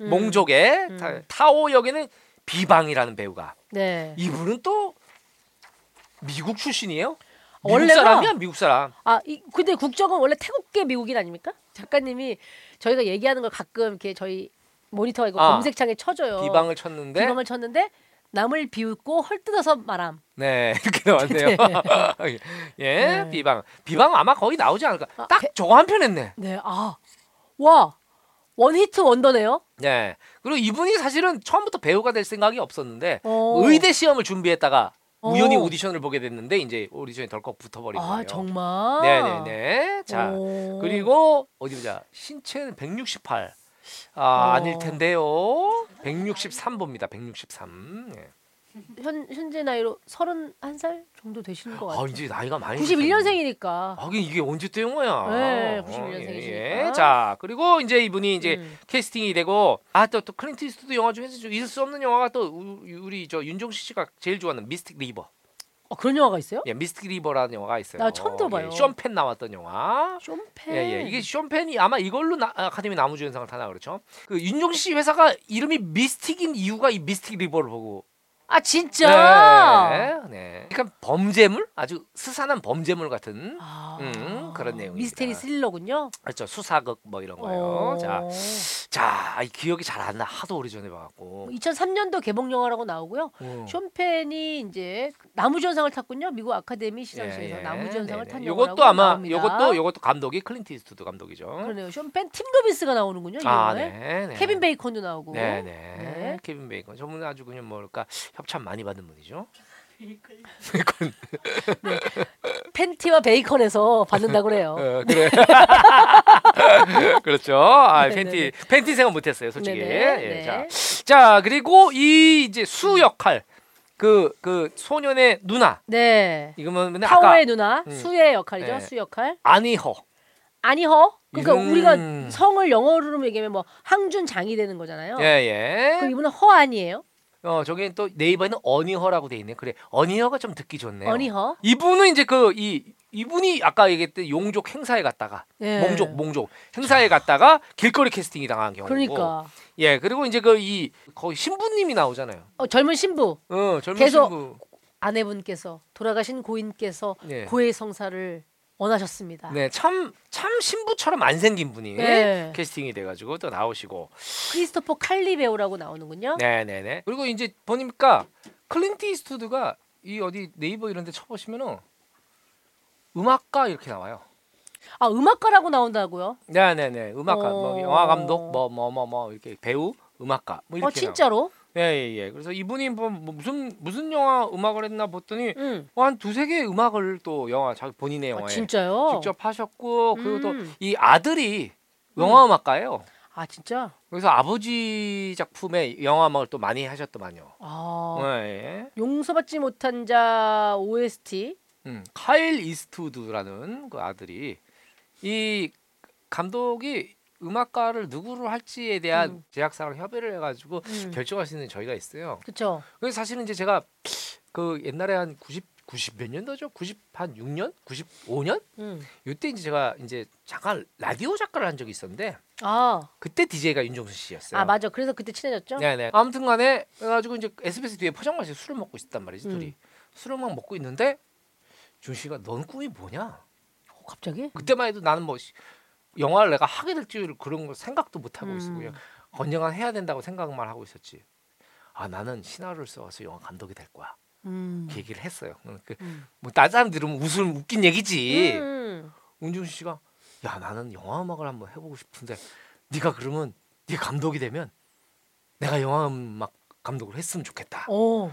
음. 몽족의 음. 타- 타오 역에는 비방이라는 배우가 네. 이분은 또 미국 출신이에요. 미국 원래가- 사람이야, 미국 사람. 아, 이, 근데 국적은 원래 태국계 미국인 아닙니까? 작가님이 저희가 얘기하는 걸 가끔 이렇게 저희 모니터 이거 아. 검색창에 쳐줘요. 비방을 쳤는데 비방을 쳤는데 남을 비웃고 헐뜯어서 말함. 네 이렇게 나왔네요. 예, 네. 비방. 비방 아마 거의 나오지 않을까. 아, 딱 배- 저거 한 편 했네. 네. 아. 와. 원히트 원더네요. 네. 그리고 이분이 사실은 처음부터 배우가 될 생각이 없었는데 어. 의대 시험을 준비했다가 어. 우연히 오디션을 보게 됐는데 이제 오디션이 덜컥 붙어버린 아, 거예요. 정말. 네네네. 자 오. 그리고 어디 보자. 신체는 168. 아 어. 아닐 텐데요. 163보입니다. 163. 예. 현 현재 나이로 31살 정도 되시는 것 같아요. 아 이제 나이가 많이 91년생이니까. 하긴 이게 언제 때 영화야? 네, 어, 91 년생 이시니까. 예, 예. 자 그리고 이제 이분이 이제 음. 캐스팅이 되고 아또 또 클린트 이스트우드 영화 중에서 좀 잊을 수 없는 영화가 또 우- 우리 저 윤종신 씨가 제일 좋아하는 미스틱 리버. 어, 그런 영화가 있어요? 예, 미스틱 리버라는 영화가 있어요. 나 처음 들어봐요. 예, 숀 펜 나왔던 영화. 숀 펜. 예, 예. 이게 숀 펜이 아마 이걸로 나, 아카데미 남우주연상을 타나 그렇죠. 그 윤종신 씨 회사가 이름이 미스틱인 이유가 이 미스틱 리버를 보고 아 진짜. 네, 네. 그러니까 범죄물 아주 스산한 범죄물 같은 아, 음, 그런 내용입니다. 미스테리 스릴러군요. 그렇죠 수사극 뭐 이런 거예요. 어. 자, 자, 이 기억이 잘 안 나. 하도 오래 전에 봐갖고. 2003년도 개봉 영화라고 나오고요. 어. 쇼펜이 이제 나무주연상을 탔군요. 미국 아카데미 시상식에서 예, 예. 나무주연상을 네네. 탄 요것도 영화라고 아마 나옵니다. 요것도 요것도 감독이 클린트 이스트우드 감독이죠. 그러네요. 숀 펜 팀 로빈스가 나오는군요. 이 아, 영화에. 네, 네. 케빈 베이컨도 나오고. 네, 네. 네. 케빈 베이컨. 저분은 아주 그냥 뭐랄까 협찬 많이 받는 분이죠. 팬티와 베이컨에서 받는다고 그래요. 어, 그래. 그렇죠. 아, 네네. 팬티 팬티 생각 못 했어요, 솔직히. 네네. 예, 네. 자, 자 그리고 이 이제 수 역할 그그 소년의 누나 네. 이거면 타오의 누나 음. 수의 역할이죠. 네. 수 역할. 아니허. 아니허. 그러니까 이건- 우리가 성을 영어로 얘기하면 뭐 항준 장이 되는 거잖아요. 예, 예. 그럼 이분은 허 아니에요? 어, 저기 또 네이버에는 어니허라고 돼 있네. 그래. 어니허가 좀 듣기 좋네요. 어니허. 이분은 이제 그 이 이분이 아까 얘기했던 용족 행사에 갔다가 네. 몽족 몽족 행사에 갔다가 길거리 캐스팅이 당한 경우고 그러니까 예 그리고 이제 그 이 거기 신부님이 나오잖아요. 어, 젊은 신부 어 젊은 계속 신부. 아내분께서 돌아가신 고인께서 네. 고해 성사를 원하셨습니다. 네, 참, 참 신부처럼 안 생긴 분이 네. 캐스팅이 돼가지고 또 나오시고. 크리스토퍼 칼리 배우라고 나오는군요. 네 네 네. 그리고 이제 보니까 클린트 이스트우드가 이 어디 네이버 이런 데 쳐보시면은 음악가 이렇게 나와요. 아 음악가라고 나온다고요? 네 네 네. 음악가, 어. 뭐 영화 감독, 뭐 뭐 뭐 뭐 이렇게 배우, 음악가 뭐어 이렇게. 진짜로? 예예 예. 그래서 이분이 뭐, 뭐 무슨 무슨 영화 음악을 했나 봤더니 응. 뭐한 두세 개의 음악을 또 영화 자기 본인의 아, 영화에 진짜요? 직접 하셨고 그리고 음. 또이 아들이 영화 음악가예요. 아 진짜? 그래서 아버지 작품의 영화 음악을 또 많이 하셨더만요. 아 네. 용서받지 못한 자 OST. 음, 카일 이스트우드라는 그 아들이 이 감독이 음악가를 누구로 할지에 대한 음. 제작사랑 협의를 해가지고 음. 결정할 수 있는 저희가 있어요. 그렇죠. 그래서 사실은 이제 제가 그 옛날에 한 90, 90 몇 년도죠? 90 한 6년? 95년? 음. 이때 이제 제가 이제 잠깐 라디오 작가를 한 적이 있었는데 아, 그때 DJ가 윤종수 씨였어요. 아 맞아. 그래서 그때 친해졌죠? 네네. 아무튼간에 그래가지고 이제 SBS 뒤에 포장마차에 술을 먹고 있었단 말이지 음. 둘이 술을 막 먹고 있는데 준 씨가 넌 꿈이 뭐냐? 어, 갑자기? 그때만 해도 나는 뭐 시- 영화를 내가 하게 될 줄 그런 거 생각도 못 하고 음. 그냥 언젠간 해야 된다고 생각만 하고 있었지. 아 나는 시나리오를 써서 영화 감독이 될 거야. 음. 그 얘기를 했어요. 그, 음. 뭐 다른 사람 들으면 웃음 웃긴 얘기지. 음. 운중수 씨가 야 나는 영화 음악을 한번 해보고 싶은데 네가 그러면 네가 감독이 되면 내가 영화 음악 감독을 했으면 좋겠다. 오.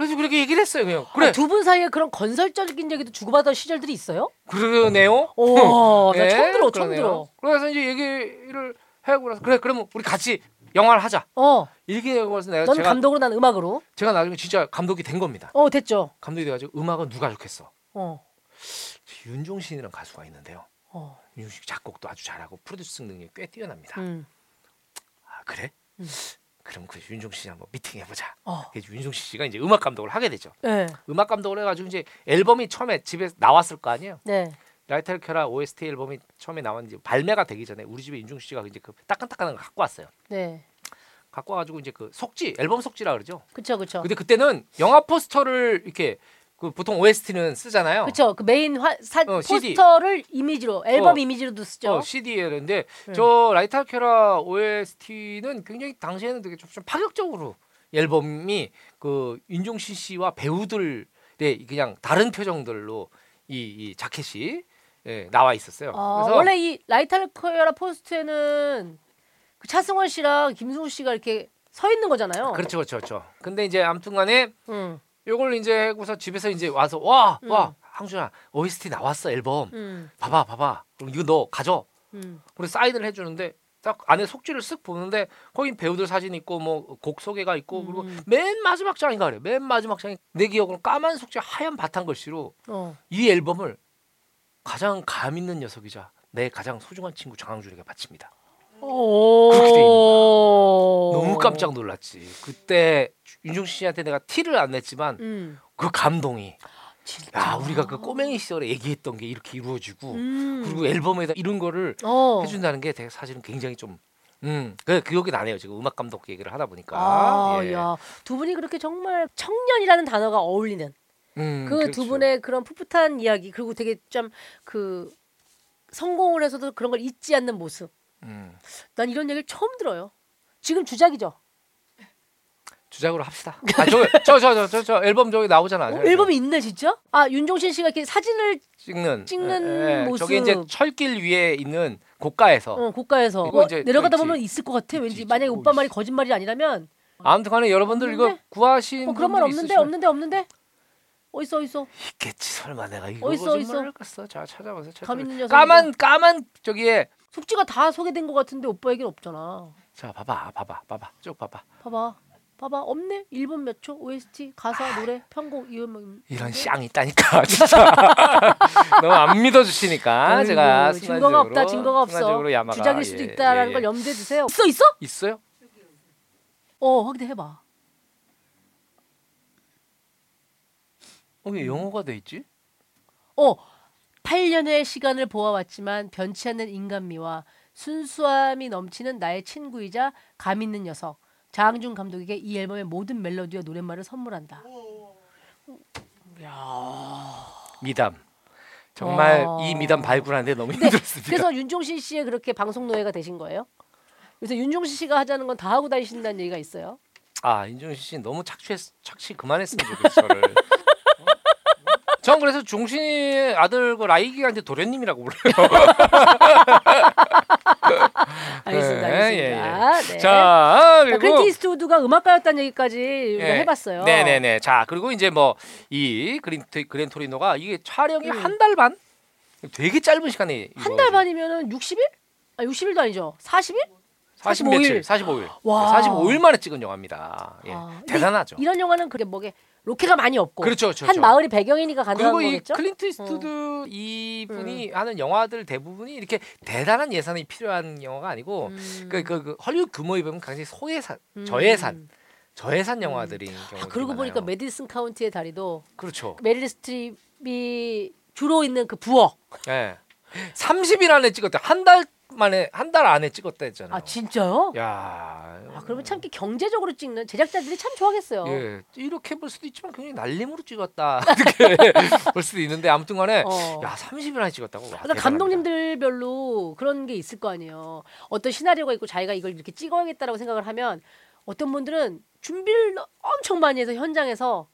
그래서 그렇게 얘기를 했어요. 그냥 그래 아, 두분 사이에 그런 건설적인 얘기도 주고받던 시절들이 있어요? 그러네요. 오, 나 예, 처음 들어, 처음 그러네요. 들어. 그래서 이제 얘기를 하고 그래서 그래 그러면 우리 같이 영화를 하자. 어, 이렇게 해서 내가 넌 제가 감독으로 난 음악으로. 제가 나중에 진짜 감독이 된 겁니다. 어, 됐죠. 감독이 돼가지고 음악은 누가 좋겠어? 어, 윤종신이라는 가수가 있는데요. 어, 윤종신 작곡도 아주 잘하고 프로듀싱 능력이 꽤 뛰어납니다. 음, 아 그래? 음. 그럼 그 윤종 신 한번 미팅 해보자. 어, 그래서 윤종 신 씨가 이제 음악 감독을 하게 되죠. 네, 음악 감독을 해가지고 이제 앨범이 처음에 집에 나왔을 거 아니에요. 네, 라이터를 켜라 OST 앨범이 처음에 나왔는지 발매가 되기 전에 우리 집에 윤종신 씨가 이제 그 따끈따끈한 거 갖고 왔어요. 네, 갖고 와가지고 이제 그 속지 앨범 속지라 그러죠. 그쵸, 그쵸. 근데 그때는 영화 포스터를 이렇게 그 보통 OST는 쓰잖아요. 그쵸, 그 메인 화, 사, 어, CD. 포스터를 이미지로, 앨범 어. 이미지로도 쓰죠. 어, CD에는데 네. 저 라이터 켜라 OST는 굉장히 당시에는 되게 좀, 좀 파격적으로 이 앨범이 그 윤종신 씨와 배우들의 그냥 다른 표정들로 이, 이 자켓이 예, 나와 있었어요. 아, 그래서 원래 이 라이터를 켜라 포스터에는 그 차승원 씨랑 김승우 씨가 이렇게 서 있는 거잖아요. 그렇죠, 그렇죠, 그렇죠. 근데 이제 아무튼간에 응, 요걸 이제 하고서 집에서 이제 와서 와, 음. 와, 항준아 OST 나왔어 앨범. 응, 봐봐, 봐봐. 그럼 이거 너 가져. 응. 우리 사인을 해주는데 딱 안에 속지를 쓱 보는데 거기 배우들 사진 있고 뭐 곡 소개가 있고 그리고 음. 맨 마지막 장인가 그래. 맨 마지막 장이 내 기억으로는 까만 속지 하얀 바탕 글씨로 어. 이 앨범을 가장 감 있는 녀석이자 내 가장 소중한 친구 장항준에게 바칩니다. 그렇게 돼 오. 너무 깜짝 놀랐지. 그때 윤종신 씨한테 내가 티를 안 냈지만 음. 그 감동이 진짜. 야 우리가 그 꼬맹이 시절에 얘기했던 게 이렇게 이루어지고 음. 그리고 앨범에다 이런 거를 어. 해준다는 게 되게 사실은 굉장히 좀 음, 그 기억이 나네요. 지금 음악 감독 얘기를 하다 보니까. 아, 예. 야, 두 분이 그렇게 정말 청년이라는 단어가 어울리는 음, 그두 그렇죠. 분의 그런 풋풋한 이야기 그리고 되게 좀 그 성공을 해서도 그런 걸 잊지 않는 모습. 음, 난 이런 얘기를 처음 들어요. 지금 주작이죠. 주작으로 합시다. 아, 저저저 저 저 저 앨범 저기 나오잖아. 어, 앨범이 있네 진짜? 아 윤종신 씨가 이렇게 사진을 찍는 찍는 모습. 저게 이제 철길 위에 있는 고가에서 어, 고가에서 이거 어, 이제 내려가다 있지. 보면 있을 것 같아. 왠지 있지. 만약에 오, 오빠. 말이 거짓말이 아니라면 아무튼간에 여러분들 이거 없는데? 구하신 어, 그런 말 없는데 있으시면 없는데 없는데 어딨어 어딨어 있겠지 설마 내가 이거 어딨어? 거짓말을 했겠어. 자 찾아봐서 찾아. 감 있는 녀석 까만 까만 저기에 숙지가 다 소개된 것 같은데 오빠에겐 없잖아. 자 봐봐 봐봐 봐봐. 쭉 봐봐. 봐봐 봐봐. 없네? 1분 몇 초? OST 가사 노래 편곡 이런 뭐 이런 쌍이 있다니까 진짜. 너무 안 믿어주시니까 아이고, 제가 증거가 없다 증거가 없어 야마가 주작일 수도 예, 있다라는 예, 걸 예. 염두에 두세요. 있어 있어? 있어요? 어 확인해봐. 어, 왜 영어가 돼 있지? 어 8년의 시간을 보아왔지만 변치 않는 인간미와 순수함이 넘치는 나의 친구이자 감 있는 녀석 장항준 감독에게 이 앨범의 모든 멜로디와 노랫말을 선물한다 미담 정말 와. 이 미담 발굴하는데 너무 네, 힘들었습니다. 그래서 윤종신 씨의 그렇게 방송 노예가 되신 거예요? 그래서 윤종신 씨가 하자는 건 다 하고 다니신다는 얘기가 있어요. 아 윤종신 씨 너무 착취했 착취 그만했으면 좋겠어 저를. 어? 전 그래서 종신이 아들 그 라이기한테 도련님이라고 불러요. 알겠습니다. 네, 알겠습니다. 네. 자 자, 그리고 클린트 이스트우드가 음악가였다는 얘기까지 예. 해봤어요. 네 네 네. 자 그리고 이제 뭐 이 그린 그랜 토리노가 이게 촬영이 음. 한달 반? 되게 짧은 시간에 한 달 반이면은 60일? 아 60일도 아니죠. 40일? 40 45일. 며칠, 45일. 와. 45일 만에 찍은 영화입니다. 예. 아, 대단하죠. 이런 영화는 그게 뭐게 로케가 많이 없고 그렇죠, 그렇죠. 한 마을이 배경이니까 가능한 그리고 이 거겠죠? 어. 클린트 이스트우드 이분이 하는 영화들 대부분이 이렇게 대단한 예산이 필요한 영화가 아니고 음. 그, 그, 그 헐리우드 규모에 보면 굉장히 소예산, 음. 저예산, 저예산 영화들인 경우가 아, 그러고 보니까 메디슨 카운티의 다리도 그렇죠. 메릴 스트립이 주로 있는 그 부엌. 예. 30일 안에 찍었대. 한 달 만에 한 달 안에 찍었다 했잖아요. 아 진짜요? 야. 아 그러면 참 이렇게 경제적으로 찍는 제작자들이 참 좋아하겠어요. 예. 이렇게 볼 수도 있지만 굉장히 날림으로 찍었다. 이렇게 볼 수도 있는데 아무튼간에 어. 야 30일 안에 찍었다고. 와, 그러니까 대단합니다. 감독님들별로 그런 게 있을 거 아니에요. 어떤 시나리오가 있고 자기가 이걸 이렇게 찍어야겠다라고 생각을 하면 어떤 분들은 준비를 엄청 많이 해서 현장에서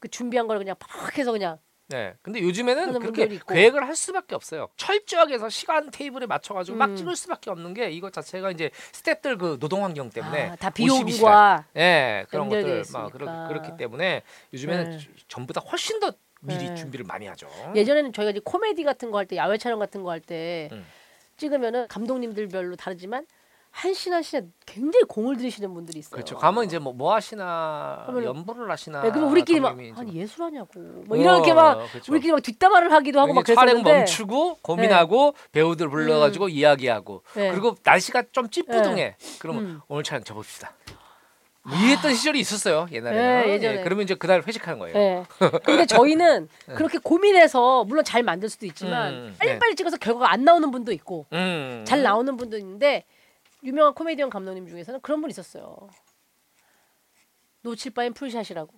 그 준비한 걸 그냥 팍 해서 그냥 네. 근데 요즘에는 그렇게. 계획을 할 수밖에 없어요. 철저하게 해서 시간 테이블에 맞춰 가지고 막 음. 찍을 수밖에 없는 게 이거 자체가 이제 스탭들 그 노동 환경 때문에 아, 다 52시간. 비용과 예 그런 연결되어 것들 막 있으니까. 그렇, 그렇기 때문에 요즘에는 네. 주- 전부 다 훨씬 더 미리 네. 준비를 많이 하죠. 예전에는 저희가 이제 코미디 같은 거 할 때 야외 촬영 같은 거 할때 음. 찍으면은 감독님들별로 다르지만 한씬한 씬에 굉장히 공을 들이시는 분들이 있어요. 그렇죠. 가면 이제 뭐, 뭐 하시나 그러면- 연보를 하시나. 네, 그러면 우리끼리 막 감독님이 이제 아니 뭐- 예술하냐고 뭐 이렇게 어, 막 그렇죠. 우리끼리 막 뒷담화를 하기도 하고 막 촬영 그랬었는데 멈추고 고민하고 배우들 불러가지고 이야기하고 네. 그리고 날씨가 좀 찌뿌둥해. 그러면 음. 오늘 촬영 접읍시다. 뭐 이랬던 시절이 있었어요 옛날에는. 네, 예전에. 예, 그러면 이제 그날 회식하는 거예요. 예. 근데 저희는 그렇게 고민해서 물론 잘 만들 수도 있지만 음, 빨리빨리 찍어서 결과가 안 나오는 분도 있고 음. 잘 나오는 분도 있는데 유명한 코미디언 감독님 중에서는 그런 분 있었어요. 놓칠 바엔 full shot이라고.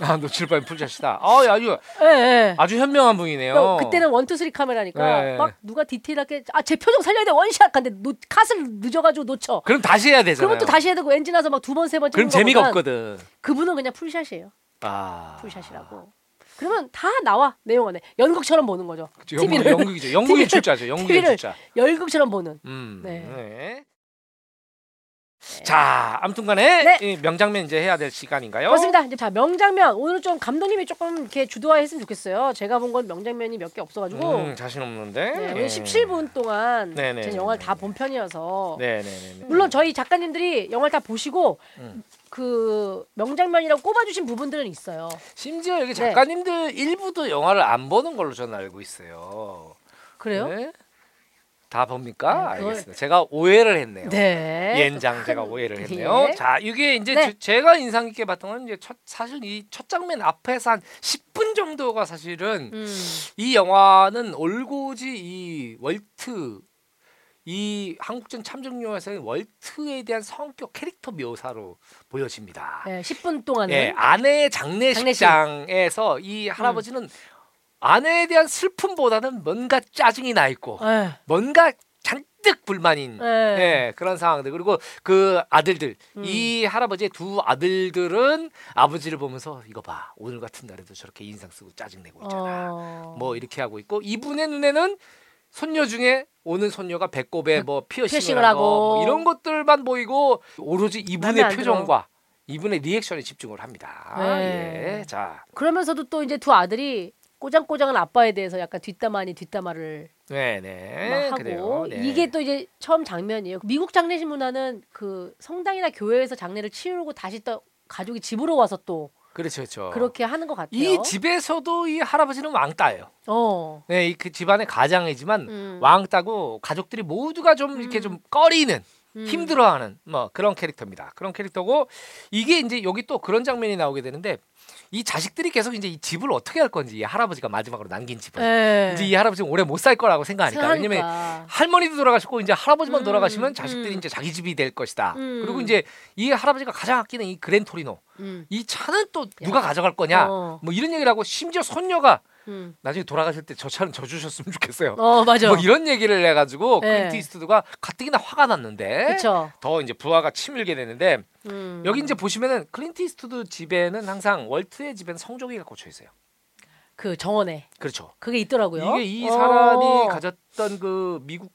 아 놓칠 바엔 full shot이다. 아 아주 예, 예. 아주 현명한 분이네요. 그때는 one two three 카메라니까 네. 막 누가 디테일하게 아 제 표정 살려야 돼 one shot 근데 노, 컷을 늦어가지고 놓쳐. 그럼 다시 해야 되잖아요. 그러면 또 다시 해야 되고 엔진 와서 막 두 번 세 번 찍는 그럼 재미가 없거든. 그분은 그냥 full shot이에요. 아 full shot이라고. 그러면 다 나와 내용 안에 연극처럼 보는 거죠. 그쵸, TV를 연극이죠. 연극의 출자죠. 연극의 TV를 출자. 연극처럼 보는. 음. 네. 네. 자, 아무튼간에 네. 이 명장면 이제 해야 될 시간인가요? 그렇습니다. 이제 자 명장면 오늘은 좀 감독님이 조금 이렇게 주도하했으면 좋겠어요. 제가 본 건 명장면이 몇 개 없어가지고 음, 자신 없는데. 네, 예. 오늘 17분 동안 네네. 제 영화를 다 본 편이어서. 물론 저희 작가님들이 영화를 다 보시고 음. 그 명장면이라고 꼽아주신 부분들은 있어요. 심지어 여기 네. 작가님들 일부도 영화를 안 보는 걸로 저는 알고 있어요. 그래요? 네? 다 봅니까? 네, 그걸- 알겠습니다. 제가 오해를 했네요. 네. 연장 제가 오해를 했네요. 예. 자, 이게 이제 네. 제- 제가 인상 깊게 봤던 건 이제 첫 사실 이 첫 장면 앞에서 한 10분 정도가 사실은 음. 이 영화는 올고지 이 월트 이 한국전 참전 영화에서는 월트에 대한 성격 캐릭터 묘사로 보여집니다. 네, 10분 동안은 예, 아내의 장례식. 장례식장에서 이 할아버지는 아내에 대한 슬픔보다는 뭔가 짜증이 나 있고 예. 뭔가 잔뜩 불만인 예. 예, 그런 상황들 그리고 그 아들들 음. 이 할아버지의 두 아들들은 아버지를 보면서 이거 봐 오늘 같은 날에도 저렇게 인상 쓰고 짜증 내고 있잖아 어. 뭐 이렇게 하고 있고 이분의 눈에는 손녀 중에 오는 손녀가 배꼽에 뭐 피어싱을, 피어싱을 하고 하고. 뭐 이런 것들만 보이고 오로지 이분의. 표정과 이분의 리액션에 집중을 합니다. 네. 예, 자, 그러면서도 또 이제 두 아들이 꼬장꼬장한 아빠에 대해서 약간 뒷담 아닌 뒷담화를 네, 막 네, 하고 그래요. 네. 이게 또 이제 처음 장면이에요. 미국 장례식 문화는 그 성당이나 교회에서 장례를 치르고 다시 또 가족이 집으로 와서 또 그렇죠, 그렇죠. 그렇게 하는 것 같아요. 이 집에서도 이 할아버지는 왕따예요. 어. 네, 이 그 집안의 가장이지만 음. 왕따고 가족들이 모두가 좀 이렇게 음. 좀 꺼리는 음. 힘들어하는 뭐 그런 캐릭터입니다. 그런 캐릭터고 이게 이제 여기 또 그런 장면이 나오게 되는데 이 자식들이 계속 이제 이 집을 어떻게 할 건지 이 할아버지가 마지막으로 남긴 집을 예. 이제 이 할아버지는 오래 못 살 거라고 생각하니까 왜냐면 생각하니까. 할머니도 돌아가셨고 이제 할아버지만 음, 돌아가시면 자식들이 음. 이제 자기 집이 될 것이다. 음. 그리고 이제 이 할아버지가 가장 아끼는 이 그랜 토리노 음. 이 차는 또 누가 가져갈 거냐 어. 뭐 이런 얘기를 하고 심지어 손녀가 음. 나중에 돌아가실 때 저 차는 저 주셨으면 좋겠어요. 어 맞아. 뭐 이런 얘기를 해가지고 네. 클린트 이스트우드가 가뜩이나 화가 났는데 그렇죠. 더 이제 부아가 치밀게 되는데 음. 여기 이제 보시면은 클린트 이스트우드 집에는 항상 월트의 집에는 성조기가 꽂혀 있어요. 그 정원에 그렇죠. 그게 있더라고요. 이게 이 어. 사람이 가졌던 그 미국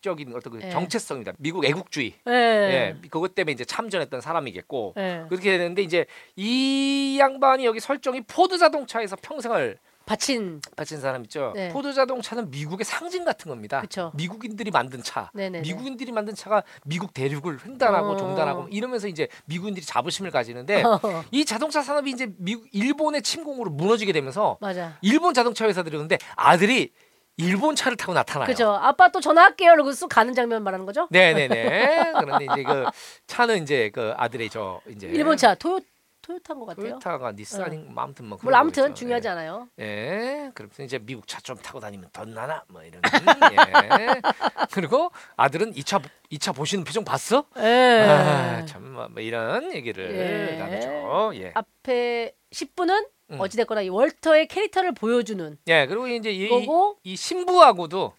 적인 어떤 그 네. 정체성입니다. 미국 애국주의. 예. 예, 그것 때문에 이제 참전했던 사람이겠고 예. 그렇게 되는데 이제 이 양반이 여기 설정이 포드 자동차에서 평생을 바친. 바친 사람 있죠. 네. 포드 자동차는 미국의 상징 같은 겁니다. 그쵸. 미국인들이 만든 차. 네네네. 미국인들이 만든 차가 미국 대륙을 횡단하고 어. 종단하고 이러면서 이제 미국인들이 자부심을 가지는데 어, 이 자동차 산업이 이제 미국 일본의 침공으로 무너지게 되면서 맞아. 일본 자동차 회사들이 오는데 아들이 일본 차를 타고 나타나요. 그죠. 아빠 또 전화할게요. 이러고 쑥 가는 장면 말하는 거죠? 네네네. 그런데 이제 그 차는 이제 그 아들의 저 이제 일본 차 토요 토요타인 것 같아요. 토요타가 니산인 뭐 아무튼 뭐뭐 그런 아무튼 거겠죠. 중요하지 예. 않아요. 예, 그래서 이제 미국 차 좀 타고 다니면 돈 나나 뭐 이런. 예. 그리고 아들은 이차 이 차 보시는 표정 봤어? 예. 아, 참뭐 뭐 이런 얘기를 예. 나누죠. 예. 앞에 10분은 음. 어찌됐거나 이 월터의 캐릭터를 보여주는 예, 그리고 이제 이, 거고 이 신부하고도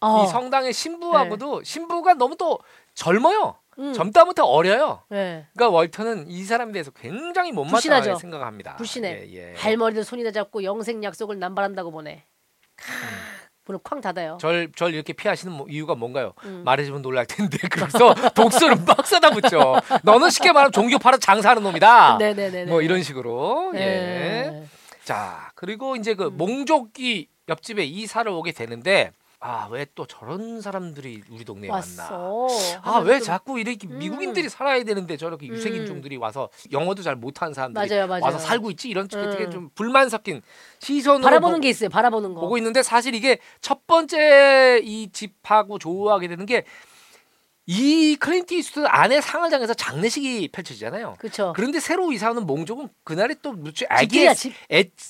어. 이 성당의 신부하고도 신부가 너무 또 젊어요. 음. 젊다부터 어려요. 예. 그러니까 월터는 이 사람에 대해서 굉장히 못마땅하게. 생각합니다. 불신해. 예, 예. 발머리도 손이다 잡고 영생 약속을 남발한다고 보내. 크, 문을 쾅 닫아요. 절, 절 이렇게 피하시는 뭐- 이유가 뭔가요? 음. 말해주면 놀랄 텐데 그래서 독서를 막 써다 붙여. 너는 쉽게 말하면 종교 팔아 장사하는 놈이다. 네네네. 뭐 이런 식으로. 예. 예. 자 그리고 이제 그 음. 몽족이 옆집에 이사를 오게 되는데 아 왜 또 저런 사람들이 우리 동네에 왔나? 왔어. 아왜 좀- 자꾸 이렇게 음. 미국인들이 살아야 되는데 저렇게 음. 유색 인종들이 와서 영어도 잘 못하는 사람들이 맞아요, 맞아요. 와서 살고 있지 이런 음. 되게 좀 불만 섞인 시선으로 바라보는 보- 게 있어요. 바라보는 거. 보고 있는데 사실 이게 첫 번째 이 집하고 조우하게 되는 게 이 클린트 이스트우드 아내 상을 당해서 장례식이 펼쳐지잖아요. 그렇죠. 그런데 새로 이사 오는 몽족은 그날이 또 집들이야 아기의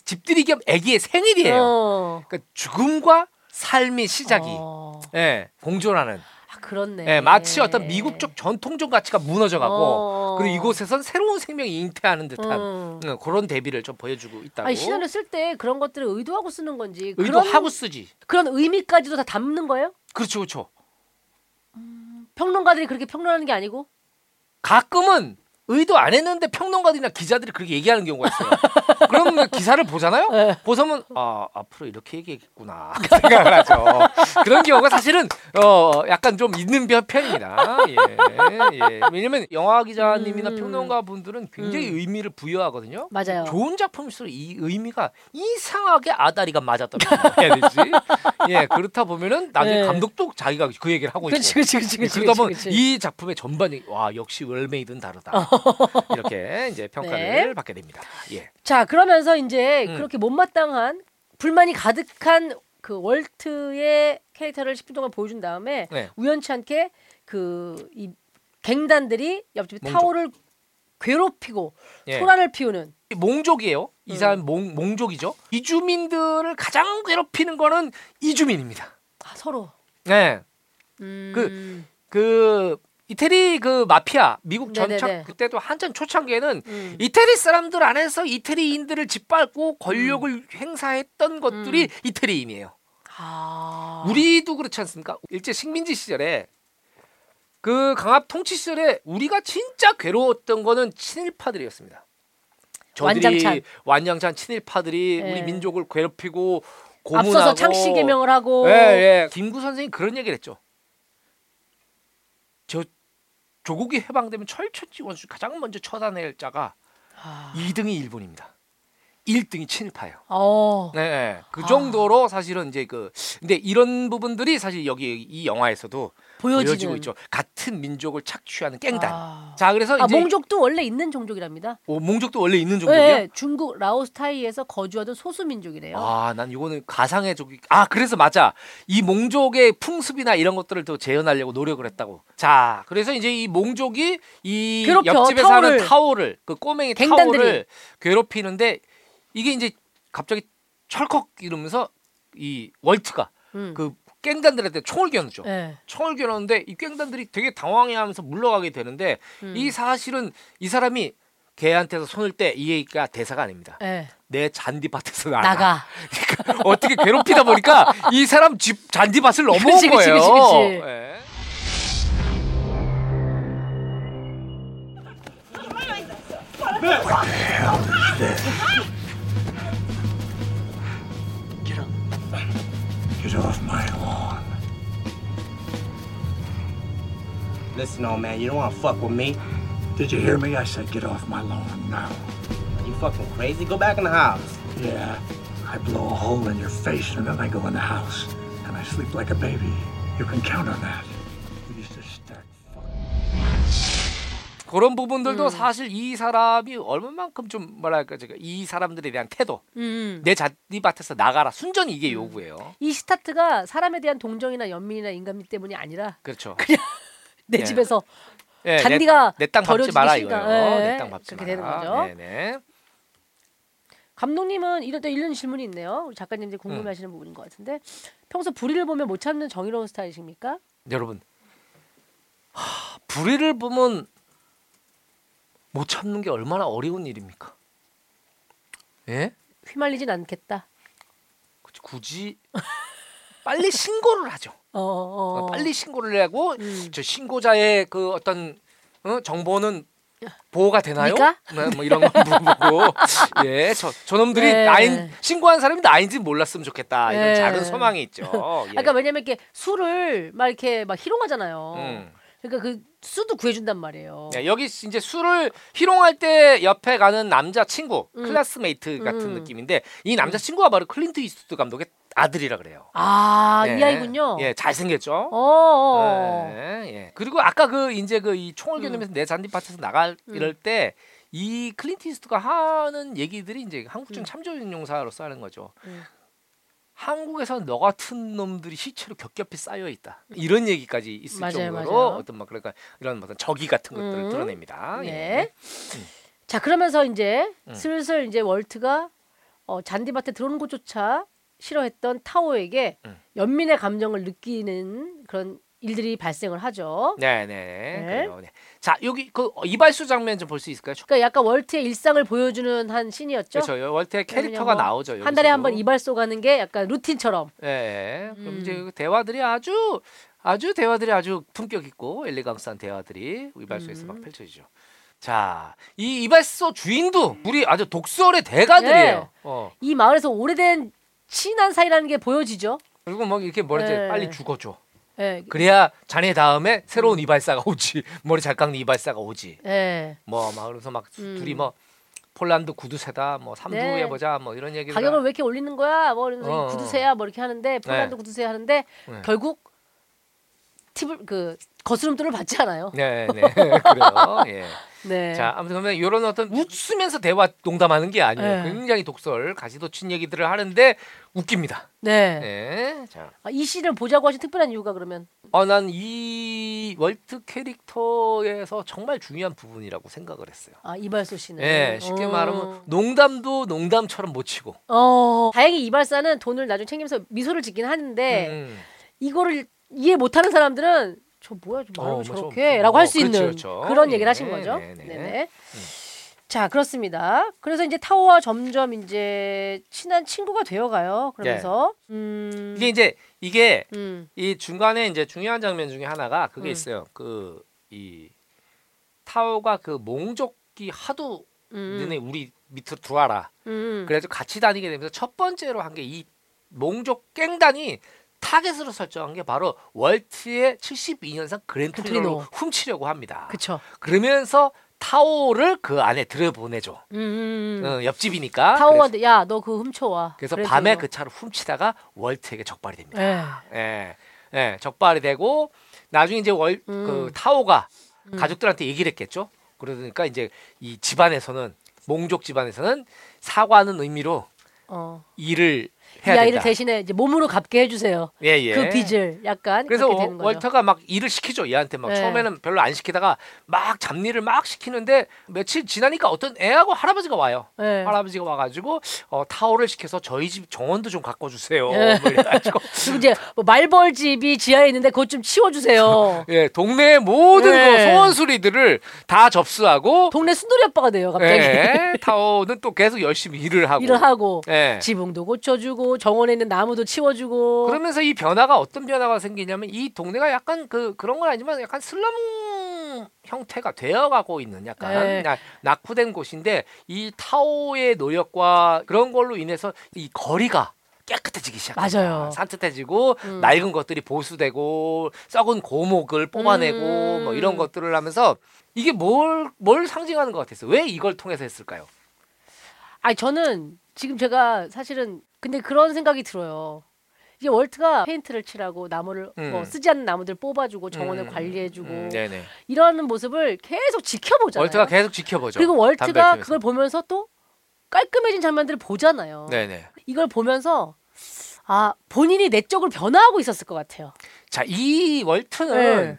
집들이 겸 아기의 생일이에요. 어. 그러니까 죽음과 삶의 시작이 어. 예, 공존하는 아 그렇네. 예, 마치 어떤 미국적 전통적 가치가 무너져가고 어. 그리고 이곳에선 새로운 생명이 잉태하는 듯한 음. 음, 그런 대비를 좀 보여주고 있다고. 아니 시나리오 쓸 때 그런 것들을 의도하고 쓰는 건지 의도하고 그런, 쓰지. 그런 의미까지도 다 담는 거예요? 그렇죠, 그렇죠. 평론가들이 그렇게 평론하는 게 아니고? 가끔은 의도 안 했는데 평론가들이나 기자들이 그렇게 얘기하는 경우가 있어요. 그러면 기사를 보잖아요. 네. 보서면 아 앞으로 이렇게 얘기했구나 생각을 하죠. 그런 경우가 사실은 어 약간 좀 있는 편- 편입니다. 예, 예. 왜냐면 영화 기자님이나 음. 평론가 분들은 굉장히 음. 의미를 부여하거든요. 맞아요. 좋은 작품일수록 이 의미가 이상하게 아다리가 맞았다고 해야 되지. 예, 그렇다 보면은 나중에 네. 감독도 자기가 그 얘기를 하고 있고. 그렇지 그렇지 그렇지. 그러다 보면. 이 작품의 전반이 와 역시 월메이드는 다르다 이렇게 이제 평가를 네. 받게 됩니다. 예. 자 그러면서 이제 음. 그렇게 못마땅한 불만이 가득한 그 월트의 캐릭터를 10분 동안 보여준 다음에 네. 우연치 않게 그 이 갱단들이 몽족. 타오를 괴롭히고 예. 소란을 피우는 몽족이에요. 이 음. 사람 몽, 몽족이죠. 이주민들을 가장 괴롭히는 거는 이주민입니다. 아, 서로 네. 음. 그 이태리 그 마피아 미국 네네네. 전착 그때도 한참 초창기에는 음. 이태리 사람들 안에서 이태리인들을 짓밟고 권력을 행사했던 것들이 음. 이태리인이에요. 아. 우리도 그렇지 않습니까? 일제 식민지 시절에 그 강압 통치 시절에 우리가 진짜 괴로웠던 거는 친일파들이었습니다. 저들이 완장찬. 완장찬 친일파들이 예. 우리 민족을 괴롭히고 고문하고 앞서서 창씨 개명을 하고 예, 예. 김구 선생이 그런 얘기를 했죠. 저 조국이 해방되면 철천지 원수 가장 먼저 처단할 자가 아. 2등이 일본입니다. 1등이 친일파예요. 어. 네, 네. 그 아. 정도로 사실은 이제 그 근데 이런 부분들이 사실 여기 이 영화에서도 보여지는 보여지고 있죠. 같은 민족을 착취하는 깽단. 아. 자, 그래서 아, 이제 몽족도 원래 있는 종족이랍니다. 오, 몽족도 원래 있는 종족이야? 네, 중국 라오스 타이에서 거주하던 소수 민족이래요. 아, 난 이거는 가상의 족이. 아, 그래서 맞아. 이 몽족의 풍습이나 이런 것들을 또 재현하려고 노력을 했다고. 자, 그래서 이제 이 몽족이 이 괴롭혀, 옆집에 타오를. 사는 타오를 그 꼬맹이 갱단들이. 타오를 괴롭히는데 이게 이제 갑자기 철컥 이러면서 이 월트가 음. 그 깽단들한테 총을 겨누죠. 네. 총을 겨누는데 이 깽단들이 되게 당황해하면서 물러가게 되는데 음. 이 사실은 이 사람이 걔한테서 손을 떼 이 얘기가 대사가 아닙니다. 네. 내 잔디밭에서 나가. 나가. 그러니까 어떻게 괴롭히다 보니까 이 사람 집 잔디밭을 넘어온 그치, 그치, 거예요. 그치, 그치. up. Get off my Listen, old man, you don't want to fuck with me. Did you hear me? I said get off my lawn now. Are you fucking crazy? Go back in the house. Yeah, I blow a hole in your face and then I go in the house and I sleep like a baby. You can count on that. We used to stack fuck. 그런 부분들도 음. 사실 이 사람이 얼마만큼 좀 뭐랄까 제가 이 사람들에 대한 태도 음. 내 잔디밭에서 나가라 순전히 이게 요구예요. 이 스타트가 사람에 대한 동정이나 연민이나 인간미 때문이 아니라 그렇죠. 내 예. 집에서 예, 잔디가 내땅 밟지 마라. 이거예요. 예, 내땅 밟지 그렇게 마라. 되는 거죠. 네네. 감독님은 이런 또 이런 질문이 있네요. 우리 작가님 이제 음. 궁금해하시는 부분인 것 같은데 평소 불의를 보면 못 참는 정의로운 스타일이십니까? 여러분 하, 불의를 보면 못 참는 게 얼마나 어려운 일입니까? 예? 휘말리진 않겠다. 굳이 빨리 신고를 하죠. 어, 어. 빨리 신고를 하고 음. 저 신고자의 그 어떤 어, 정보는 보호가 되나요? 네, 뭐 이런 거 물어보고 예, 저 저놈들이 네. 나인 신고한 사람이 나인지 몰랐으면 좋겠다 이런 네. 작은 소망이 있죠. 예. 아까 왜냐면 이렇게 술을 막 이렇게 막 희롱하잖아요. 음. 그러니까 그 수도 구해준단 말이에요. 네, 여기 이제 수를 희롱할 때 옆에 가는 남자 친구 음. classmate 같은 음. 느낌인데 이 남자 친구가 바로 클린트 이스트우드 감독의 아들이라 그래요. 아, 예. 이 아이군요. 예, 잘생겼죠. 어, 어. 예, 예. 그리고 아까 그 이제 그 이 총을 음. 겨누면서 내 잔디밭에서 나가 이럴 때 이 클린트 이스트우드가 하는 얘기들이 이제 한국전 음. 참전 용사로서 하는 거죠. 음. 한국에서 너 같은 놈들이 시체로 겹겹이 쌓여 있다. 이런 얘기까지 있을 맞아요, 정도로 맞아요. 어떤 막 그러니까 이런 어떤 적이 같은 것들을 음. 드러냅니다. 네. 예. 자 그러면서 이제 음. 슬슬 이제 월트가 어, 잔디밭에 들어오는 것조차 싫어했던 타오에게 음. 연민의 감정을 느끼는 그런 일들이 발생을 하죠. 네, 네, 네. 그래요. 네. 자, 여기 그 이발소 장면 좀 볼 수 있을까요? 그러니까 약간 월트의 일상을 보여주는 한 씬이었죠. 그렇죠. 월트의 캐릭터가 뭐 나오죠. 한 달에 한. 번 이발소 가는 게 약간 루틴처럼. 예. 그럼 음. 이제 그 대화들이 아주 아주 대화들이 아주 품격 있고 엘레강스한 대화들이 이발소에서 음. 막 펼쳐지죠. 자, 이 이발소 주인도 우리 아주 독설의 대가들이에요. 네. 어. 이 마을에서 오래된 친한 사이라는 게 보여지죠. 그리고 막 이렇게 뭐라 지 네. 빨리 죽어줘. 예. 그래야 자네 다음에 음. 새로운 이발사가 오지. 머리 잘 깎는 이발사가 오지. 예. 뭐막 그래서 막 음. 둘이 뭐 폴란드 구두쇠다 뭐 삼두 네. 해보자 뭐 이런 얘기를 가격을 왜 이렇게 올리는 거야? 뭐 이러면서 어, 이 구두쇠야 뭐 이렇게 하는데 폴란드 네. 구두쇠 하는데 네. 결국 팁을 그 거스름돈을 받지 않아요. 네, 네. 그래요. 예. 네. 자, 아무튼 그러면 이런 어떤 웃으면서 대화 농담하는 게 아니에요. 네. 굉장히 독설, 가시도친 얘기들을 하는데 웃깁니다. 네. 네. 자, 아, 이 씬을 보자고 하신 특별한 이유가 그러면 어, 난이 월트 캐릭터에서 정말 중요한 부분이라고 생각을 했어요. 아 이발소 씨는. 예, 쉽게 어. 말하면 농담도 농담처럼 못 치고. 어. 다행히 이발사는 돈을 나중에 챙기면서 미소를 짓긴 하는데 음, 이거를 이해 못하는 사람들은 저 뭐야 저 말을 어, 뭐 저렇게라고 좀- 할수 어, 있는 그렇죠, 그렇죠. 그런 얘기를 예, 하신 거죠. 네, 네. 네네. 자 그렇습니다. 그래서 이제 타오와 점점 이제 친한 친구가 되어가요. 그러면서 음, 이게 이제 이게 음, 이 중간에 이제 중요한 장면 중에 하나가 그게 음. 있어요. 그 이 타오가 그 몽족이 하도 음, 너네 우리 밑으로 들어와라. 음, 그래서 같이 다니게 되면서 첫 번째로 한 게 이 몽족 갱단이 타겟으로 설정한 게 바로 월트의 72년산 그랜투리노를 그랜투리노. 훔치려고 합니다. 그쵸. 그러면서 타오를 그 안에 들여보내죠. 음, 음, 음. 어, 옆집이니까. 타오한테 야 너 그 훔쳐와. 그래서, 그래서 밤에 이거. 그 차를 훔치다가 월트에게 적발이 됩니다. 예. 예, 예, 적발이 되고 나중에 이제 월그 음. 타오가 음. 가족들한테 얘기를 했겠죠. 그러니까 이제 이 집안에서는 몽족 집안에서는 사과하는 의미로 어. 일을 이 해야 아이를 된다. 대신에 이제 몸으로 갚게 해주세요. 예, 예. 그 빚을 약간 그래서 그렇게 워- 되는 거죠. 월터가 막 일을 시키죠. 얘한테 막 네. 처음에는 별로 안 시키다가 막 잡일을 막 시키는데 며칠 지나니까 어떤 애하고 할아버지가 와요. 예. 할아버지가 와가지고 어, 타오를 시켜서 저희 집 정원도 좀 갖고 주세요. 예. 뭐 이래가지고 그리고 이제 뭐 말벌 집이 지하에 있는데 그것 좀 치워주세요. 예, 동네의 모든 예. 그 소원수리들을 다 접수하고 동네 순돌이 아빠가 돼요 갑자기. 예, 타오는 또 계속 열심히 일을 하고 일을 하고 예. 지붕도 고쳐주고 정원에 있는 나무도 치워주고. 그러면서 이 변화가 어떤 변화가 생기냐면 이 동네가 약간 그 그런 건 아니지만 약간 슬럼 형태가 되어가고 있는 약간 네. 나- 낙후된 곳인데 이 타오의 노력과 그런 걸로 인해서 이 거리가 깨끗해지기 시작합니다. 맞아요. 산뜻해지고 음. 낡은 것들이 보수되고 썩은 고목을 뽑아내고 음. 뭐 이런 것들을 하면서 이게 뭘 뭘 상징하는 것 같았어요. 왜 이걸 통해서 했을까요? 아니 저는 지금 제가 사실은 근데 그런 생각이 들어요. 이제 월트가 페인트를 칠하고 나무를 음. 뭐 쓰지 않는 나무들 뽑아주고 정원을 음, 관리해주고 음, 네네. 이러는 모습을 계속 지켜보잖아요. 월트가 계속 지켜보죠. 그리고 월트가 피면서. 그걸 보면서 또 깔끔해진 장면들을 보잖아요. 네네. 이걸 보면서 아 본인이 내적으로 변화하고 있었을 것 같아요. 자, 이 월트는 네.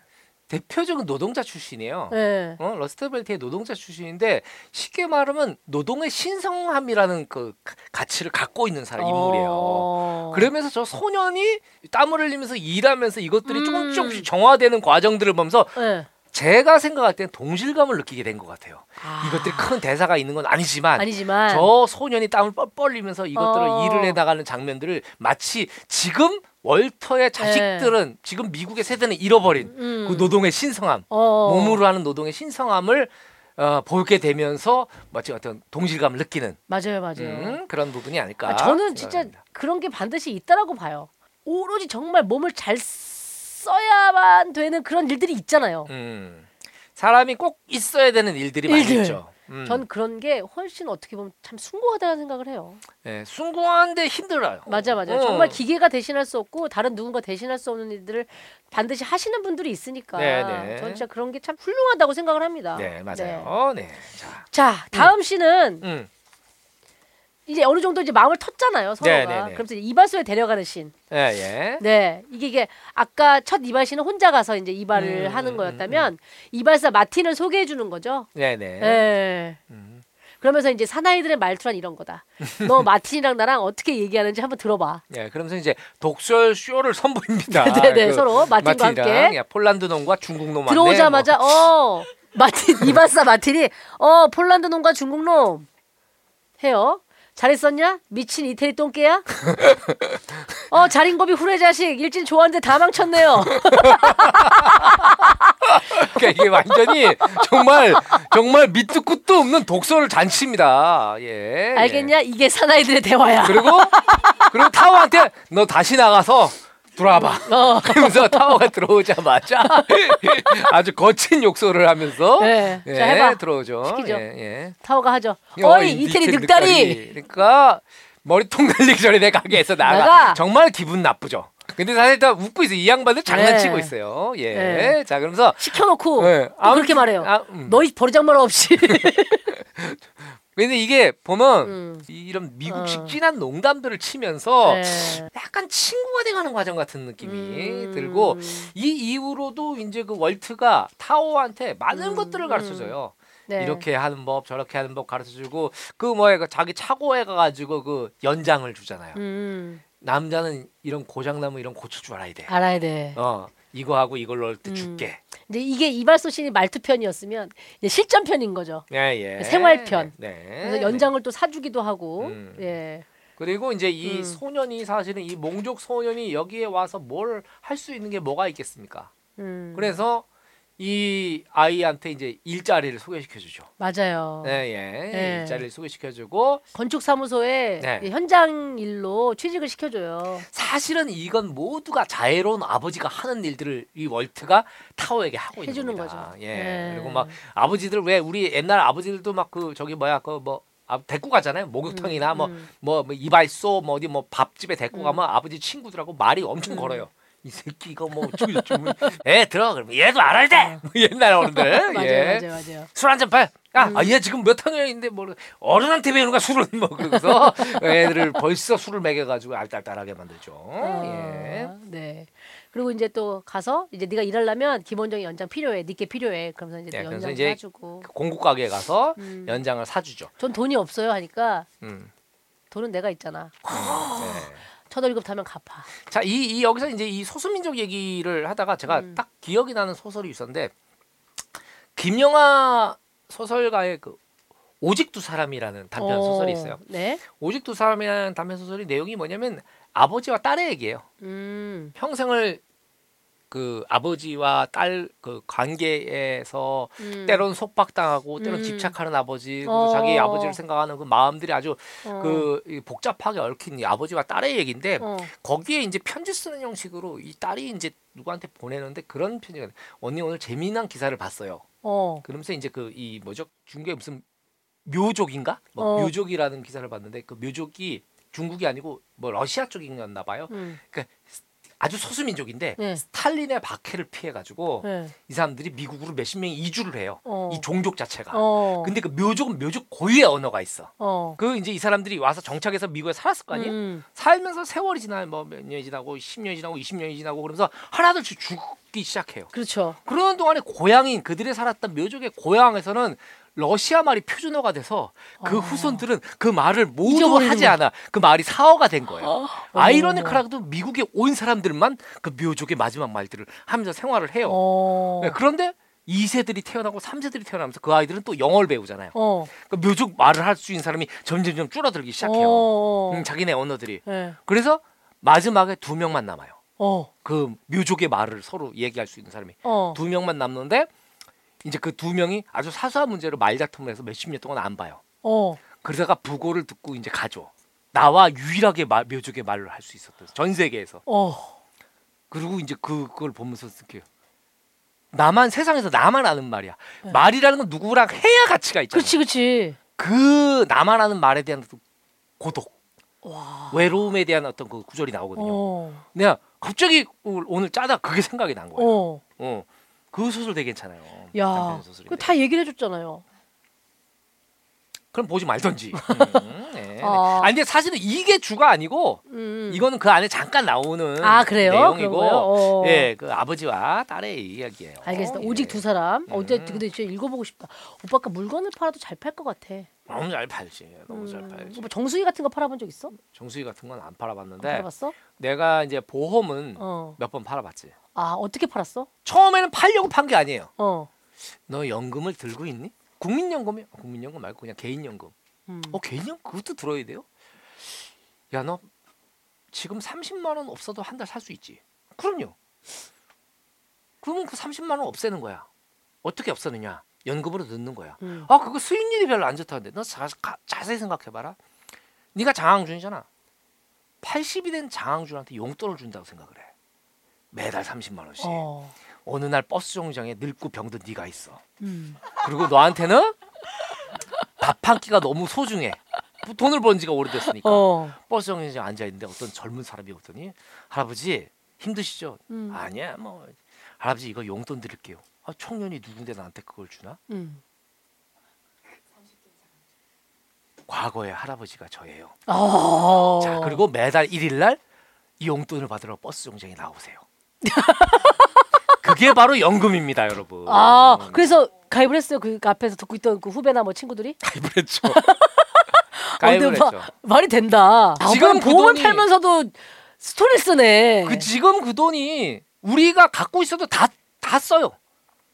대표적인 노동자 출신이에요. 네. 어, 러스트벨트의 노동자 출신인데 쉽게 말하면 노동의 신성함이라는 그 가- 가치를 갖고 있는 사람 인물이에요. 어. 그러면서 저 소년이 땀을 흘리면서 일하면서 이것들이 음. 조금 조금씩 정화되는 과정들을 보면서 네. 제가 생각할 때는 동질감을 느끼게 된 것 같아요. 아, 이것들이 큰 대사가 있는 건 아니지만 아니지만 저 소년이 땀을 뻘뻘 흘리면서 이것들을 어. 일을 해나가는 장면들을 마치 지금 월터의 자식들은 지금 미국의 세대는 잃어버린 네. 음. 그 노동의 신성함, 어. 몸으로 하는 노동의 신성함을 어, 보게 되면서 마치 어떤 동질감을 느끼는 맞아요, 맞아요. 음, 그런 부분이 아닐까. 아, 저는 진짜 생각합니다. 그런 게 반드시 있다라고 봐요. 오로지 정말 몸을 잘 써야만 되는 그런 일들이 있잖아요. 음, 사람이 꼭 있어야 되는 일들이 많이 일들. 있죠. 음, 전 그런 게 훨씬 어떻게 보면 참 숭고하다는 생각을 해요. 예, 숭고한데 힘들어요. 맞아, 맞아. 어. 정말 기계가 대신할 수 없고 다른 누군가 대신할 수 없는 일들을 반드시 하시는 분들이 있으니까. 네, 네. 저는 진짜 그런 게 참 훌륭하다고 생각을 합니다. 네, 맞아요. 네. 자, 자, 다음 시는 음, 이제 어느 정도 이제 마음을 텄잖아요, 서로가. 네, 네, 네. 그러면서 이제 이발소에 데려가는 신. 예, 예. 네, 이게 이게 아까 첫 이발 씨는 혼자 가서 이제 이발을 음, 하는 음, 거였다면 이발사 마틴을 소개해 주는 거죠. 네, 네. 네. 음. 그러면서 이제 사나이들의 말투란 이런 거다. 너 마틴이랑 나랑 어떻게 얘기하는지 한번 들어봐. 예, 그러면서 이제 독설 쇼를 선보입니다. 네네, 그 서로 마틴과 함께 야, 폴란드 놈과 중국 놈 들어오자마자 어 마틴 이발사 마틴이 어 폴란드 놈과 중국 놈 해요. 잘했었냐? 미친 이태리 똥개야? 어 자린고비 후레 자식 일진 좋아하는데 다 망쳤네요. 그러니까 이게 완전히 정말 정말 밑도 끝도 없는 독설 잔치입니다. 예. 알겠냐? 이게 사나이들의 대화야. 예. 그리고 그리고 타워한테 너 다시 나가서 들어와봐. 어. 그러면서 타워가 들어오자마자 아주 거친 욕설을 하면서 네. 예, 자, 해봐. 들어오죠. 시키죠. 예, 예. 타워가 하죠. 어, 어이 이 이태리 늑다리. 그러니까 머리통 날리기 전에 내 가게에서 나가. 나가. 정말 기분 나쁘죠. 근데 사실 다 웃고 있어요. 이 양반들 장난치고 네. 있어요. 예. 네. 자 그러면서 시켜놓고 네. 또 아무튼- 그렇게 말해요. 아, 음. 너희 버리장말 없이. 근데 이게 보면 음. 이런 미국식 어. 찐한 농담들을 치면서 네. 약간 친구가 돼가는 과정 같은 느낌이 음. 들고 이 이후로도 이제 그 월트가 타오한테 많은 음, 것들을 가르쳐줘요. 네. 이렇게 하는 법, 저렇게 하는 법 가르쳐주고 그 뭐야 그 자기 차고에 가가지고 그 연장을 주잖아요. 음. 남자는 이런 고장나면 이런 고칠 줄 알아야 돼. 알아야 돼. 어 이거 하고 이걸 넣을 때 음. 줄게. 이제 이게 이발소 씬이 말투편이었으면 이제 실전편인 거죠. 예, 예. 생활편. 네. 그래서 연장을 또 사주기도 하고. 음. 예. 그리고 이제 이 음. 소년이 사실은 이 몽족 소년이 여기에 와서 뭘 할 수 있는 게 뭐가 있겠습니까? 음. 그래서 이 아이한테 이제 일자리를 소개시켜 주죠. 맞아요. 네, 예. 네. 일자리를 소개시켜 주고 건축 사무소에 네. 현장 일로 취직을 시켜줘요. 사실은 이건 모두가 자애로운 아버지가 하는 일들을 이 월트가 타오에게 하고 있는 해주는 겁니다. 거죠. 예. 네. 그리고 막 아버지들 왜 우리 옛날 아버지들도 막 그 저기 뭐야 그뭐 아, 데리고 가잖아요. 목욕탕이나 뭐 음. 뭐, 뭐 이발소 뭐 어디 뭐 밥집에 데리고 음. 가면 아버지 친구들하고 말이 엄청 걸어요. 이 새끼 이거 뭐 어쩌고 저쩌고 애 들어가 그러면 얘도 알아야 돼. 뭐 옛날 어른들. 맞아요, 예. 맞아요, 맞아요. 술 한잔 봐. 야, 음. 아, 얘 지금 몇 학년인데 뭐 어른한테 배우는 거야 술은 뭐 그러면서 애들을 벌써 술을 먹여가지고 알딸딸하게 만들죠. 예. 어, 네. 그리고 이제 또 가서 이제 네가 일하려면 기본적인 연장 필요해. 니께 필요해. 그러면서 이제 네, 또 그래서 연장 이제 사주고. 그 공구 가게에 가서 음. 연장을 사주죠. 전 돈이 없어요 하니까 음. 돈은 내가 있잖아. 네. 첫 월급 타면 갚아. 자, 이, 이 여기서 이제 이 소수민족 얘기를 하다가 제가 음. 딱 기억이 나는 소설이 있었는데 김영하 소설가의 그 오직 두 사람이라는 단편 어, 소설이 있어요. 네. 오직 두 사람이라는 단편 소설이 내용이 뭐냐면 아버지와 딸의 얘기예요. 음. 평생을 그 아버지와 딸 그 관계에서 음. 때론 속박당하고 때론 음. 집착하는 아버지 그리고 어. 자기 아버지를 생각하는 그 마음들이 아주 어. 그이 복잡하게 얽힌 이 아버지와 딸의 얘기인데 어. 거기에 이제 편지 쓰는 형식으로 이 딸이 이제 누구한테 보내는데 그런 편지가 언니 오늘 재미난 기사를 봤어요. 어. 그러면서 이제 그 이 뭐죠 중국에 무슨 묘족인가 뭐 어. 묘족이라는 기사를 봤는데 그 묘족이 중국이 아니고 뭐 러시아 쪽이었나 봐요. 음. 아주 소수민족인데 네. 스탈린의 박해를 피해 가지고 네. 이 사람들이 미국으로 몇십 명이 이주를 해요. 어. 이 종족 자체가. 어. 근데 그 묘족은 묘족 고유의 언어가 있어. 어. 그 이제 이 사람들이 와서 정착해서 미국에 살았을 거 아니에요? 음. 살면서 세월이 지나요. 뭐몇 년이 지나고 10년이 지나고 20년이 지나고 그러면서 하나둘씩 죽기 시작해요. 그렇죠. 그러는 동안에 고향인 그들이 살았던 묘족의 고향에서는 러시아 말이 표준어가 돼서 그 어. 후손들은 그 말을 모두 하지. 않아. 그 말이 사어가 된 거예요. 어. 아이러니컬하게도 미국에 온 사람들만 그 묘족의 마지막 말들을 하면서 생활을 해요. 어. 네, 그런데 2세들이 태어나고 3세들이 태어나면서 그 아이들은 또 영어를 배우잖아요. 어. 그 묘족 말을 할 수 있는 사람이 점점점 줄어들기 시작해요. 어. 음, 자기네 언어들이. 네. 그래서 마지막에 두 명만 남아요. 어. 그 묘족의 말을 서로 얘기할 수 있는 사람이 어. 두 명만 남는데 이제 그 두 명이 아주 사소한 문제로 말다툼을 해서 몇십 년 동안 안 봐요. 어. 그러다가 부고를 듣고 이제 가죠. 나와 유일하게 말, 묘족의 말을 할 수 있었던 전 세계에서. 어. 그리고 이제 그걸 보면서 느껴요. 나만 세상에서 나만 아는 말이야. 네. 말이라는 건 누구랑 해야 가치가 있잖아. 그렇지, 그렇지. 그 나만 아는 말에 대한 그 고독, 와. 외로움에 대한 어떤 그 구절이 나오거든요. 어. 내가 갑자기 오늘 짜다 그게 생각이 난 거예요. 어. 어. 그 소설 되게 괜찮아요. 야. 그 다 얘기를 해줬잖아요. 그럼 보지 말던지. 음, 네, 네. 아. 아니 근데 사실은 이게 주가 아니고 음. 이거는 그 안에 잠깐 나오는 아? 내용이고? 어. 예, 그 아버지와 딸의 이야기예요. 알겠습니다. 예. 오직 두 사람. 어제 음. 근데 진짜 읽어보고 싶다. 오빠 아까 물건을 팔아도 잘 팔 것 같아. 너무 잘 팔지. 너무 잘 음. 팔지. 오빠 정수기 같은 거 팔아본 적 있어? 정수기 같은 건안안 팔아봤는데 팔아봤어? 내가 이제 보험은 어. 몇번 팔아봤지. 아 어떻게 팔았어? 처음에는 팔려고 판 게 아니에요. 어. 너 연금을 들고 있니? 국민연금이 국민연금 말고 그냥 개인연금. 음. 어 개인연금 그것도 들어야 돼요? 야 너 지금 30만 원 없어도 한 달 살 수 있지. 그럼요. 그러면 그 30만 원 없애는 거야. 어떻게 없애느냐? 연금으로 넣는 거야. 음. 아 그거 수익률이 별로 안 좋다는데 너 자, 가- 자세히 생각해봐라. 네가 장항준이잖아. 80이 된 장항준한테 용돈을 준다고 생각을 해. 매달 30만 원씩. 어. 어느 날 버스 정류장에 늙고 병든 네가 있어. 음. 그리고 너한테는 밥 한 끼가 너무 소중해. 돈을 번 지가 오래됐으니까. 어. 버스 정류장에 앉아 있는데 어떤 젊은 사람이 오더니 할아버지 힘드시죠? 음. 아니야 뭐 할아버지 이거 용돈 드릴게요. 아, 청년이 누군데 나한테 그걸 주나? 음. 과거의 할아버지가 저예요. 어. 자 그리고 매달 1일 날 이 용돈을 받으러 버스 정류장에 나오세요. 그게 바로 연금입니다, 여러분. 아 그래서 가입을 했어요. 그 앞에서 듣고 있던 그 후배나 뭐 친구들이. 가입을 했죠. 가입을 근데 마- 했죠. 말이 된다. 아, 지금 지금 그 보험을 돈이- 팔면서도 스토리 쓰네. 그 지금 그 돈이 우리가 갖고 있어도 다 다 써요.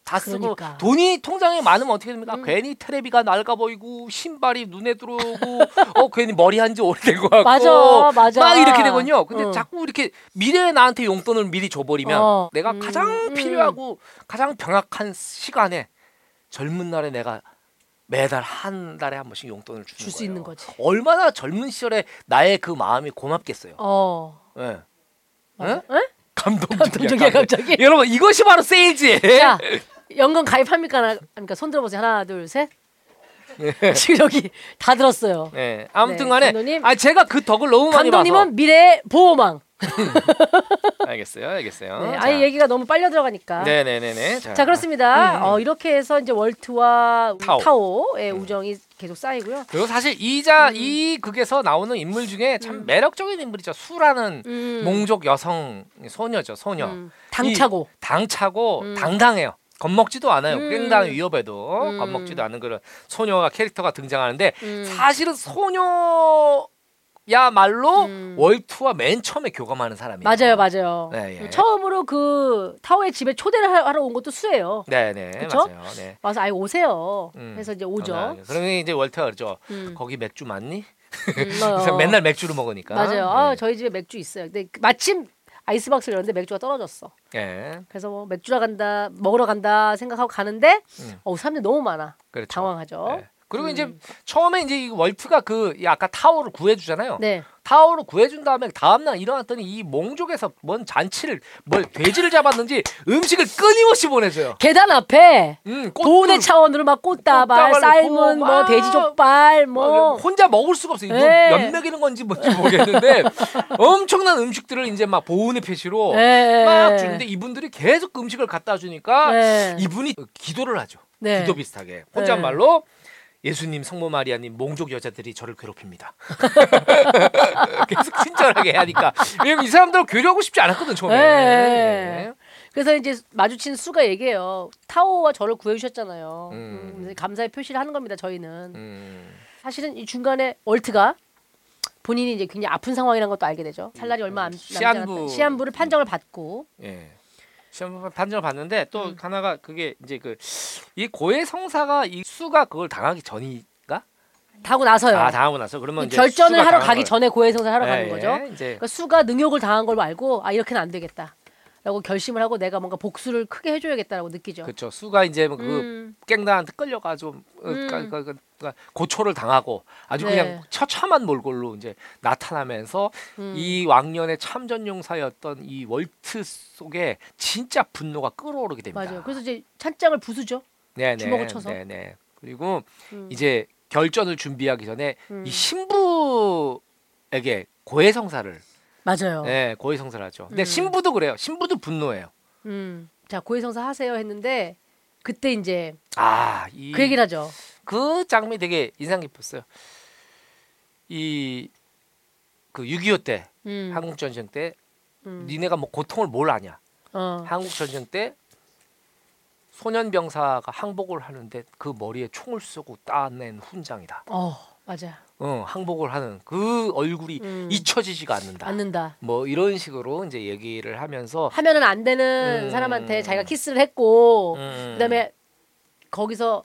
다 쓰고 그러니까. 돈이 통장에 많으면 어떻게 됩니까? 음. 괜히 테레비가 낡아 보이고 신발이 눈에 들어오고 어 괜히 머리 한지 오래된 것 같고 맞아, 맞아. 막 이렇게 되거든요. 근데 응. 자꾸 이렇게 미래에 나한테 용돈을 미리 줘버리면 어. 내가 음, 가장 음. 필요하고 가장 병약한 시간에 젊은 날에 내가 매달 한 달에 한 번씩 용돈을 주는 줄수 거예요. 있는 거지. 얼마나 젊은 시절에 나의 그 마음이 고맙겠어요. 어. 예. 에? 감동적이야. 감동적이야, 갑자기. 여러분 이것이 바로 세일즈예요. 자, 연금 가입합니까? 나- 그러니까 손 들어보세요. 하나, 둘, 셋. 예. 지금 여기 다 들었어요. 네, 네, 아무튼간에 감독님. 아 제가 그 덕을 너무 많이 감독님은 미래의 보호망. 봐서 알겠어요, 알겠어요. 네, 자. 아예 얘기가 너무 빨려 들어가니까. 네네네네. 자, 자 그렇습니다. 음. 어, 이렇게 해서 이제 월트와 우리 타오. 타오 의 우정이 계속 쌓이고요. 그리고 사실 이자 음. 이 극에서 나오는 인물 중에 참 매력적인 인물이죠. 수라는 음. 몽족 여성 소녀죠, 소녀. 음, 당차고. 이 당차고 음. 당당해요. 겁먹지도 않아요. 음. 굉장히 위협에도 음. 겁먹지도 않은 그런 소녀가 캐릭터가 등장하는데 음. 사실은 소녀 야말로 음. 월투와 맨 처음에 교감하는 사람이에요. 맞아요, 맞아요. 네, 예. 처음으로 그 타오의 집에 초대를 하- 하러 온 것도 수예요. 네 네 그쵸? 맞아요. 네. 와서 아예 오세요. 음. 해서 이제 오죠. 감사합니다. 그러면 이제 월터가 그러죠. 음. 거기 맥주 맞니? 음, 그래서 어. 맨날 맥주를 먹으니까. 맞아요. 아, 네. 저희 집에 맥주 있어요. 근데 그 마침 아이스박스를 열었는데 맥주가 떨어졌어. 예. 그래서 뭐 맥주라 간다, 먹으러 간다 생각하고 가는데 음. 어 사람들이 너무 많아. 그렇죠. 당황하죠. 네. 그리고 음. 이제 처음에 이제 이 월트가 그이 아까 타워를 구해주잖아요. 네. 타워를 구해준 다음에 다음날 일어났더니 이 몽족에서 뭔 잔치를 뭘 돼지를 잡았는지 음식을 끊임없이 보내줘요. 계단 앞에 음, 보온의 차원으로 막 꽃다발, 삶은 뭐막 돼지 족발, 막뭐 혼자 먹을 수가 없어요. 이거 네. 몇 먹이는 건지 뭔지 모르겠는데 엄청난 음식들을 이제 막 보온의 표시로 네. 막 주는데 이분들이 계속 음식을 갖다 주니까 네. 이분이 기도를 하죠. 네. 기도 비슷하게 혼잣말로 예수님, 성모 마리아님, 몽족 여자들이 저를 괴롭힙니다. 계속 친절하게 하니까 왜냐면 이 사람들 괴로워하고 싶지 않았거든 처음에. 네. 네. 그래서 이제 마주친 수가 얘기해요. 타오와 저를 구해주셨잖아요. 음. 음, 감사의 표시를 하는 겁니다. 저희는 음. 사실은 이 중간에 월트가 본인이 이제 굉장히 아픈 상황이라는 것도 알게 되죠. 살 날이 얼마 안 남지 시한부. 않았다. 시한부를 판정을 받고 예. 시험 판정을 봤는데 또 음. 하나가 그게 이제 그 이 고해 성사가 이 수가 그걸 당하기 전인가? 다 하고 나서요. 아 당하고 나서 그러면 이 이제 결전을 수가 하러 당한 가기 걸- 전에 고해성사를 하러 예, 가는 예. 거죠. 이제 그러니까 수가 능욕을 당한 걸 알고 아 이렇게는 안 되겠다. 라고 결심을 하고 내가 뭔가 복수를 크게 해줘야겠다라고 느끼죠. 그렇죠. 수가 이제 그 음, 깽단한테 끌려가지고 어, 음. 그- 그- 그- 그 고초를 당하고 아주 네. 그냥 처참한 몰골로 이제 나타나면서 음. 이 왕년의 참전 용사였던 이 월트 속에 진짜 분노가 끓어오르게 됩니다. 맞아요. 그래서 이제 찬장을 부수죠. 네네, 주먹을 쳐서. 네네. 그리고 음. 이제 결전을 준비하기 전에 음. 이 신부에게 고해성사를 맞아요. 네, 고해성사를 하죠. 근데 음. 신부도 그래요. 신부도 분노해요. 음. 자 고해성사 하세요 했는데 그때 이제 아, 이 그 얘기를 하죠. 그 장면이 되게 인상 깊었어요. 이 그 6.25 때 음. 한국 전쟁 때 음. 니네가 뭐 고통을 뭘 아냐? 어. 한국 전쟁 때 소년 병사가 항복을 하는데 그 머리에 총을 쏘고 따낸 훈장이다. 어 맞아. 어, 항복을 하는 그 얼굴이 음. 잊혀지지가 않는다. 않는다. 뭐 이런 식으로 이제 얘기를 하면서 하면은 안 되는 음. 사람한테 자기가 키스를 했고 음. 그다음에 거기서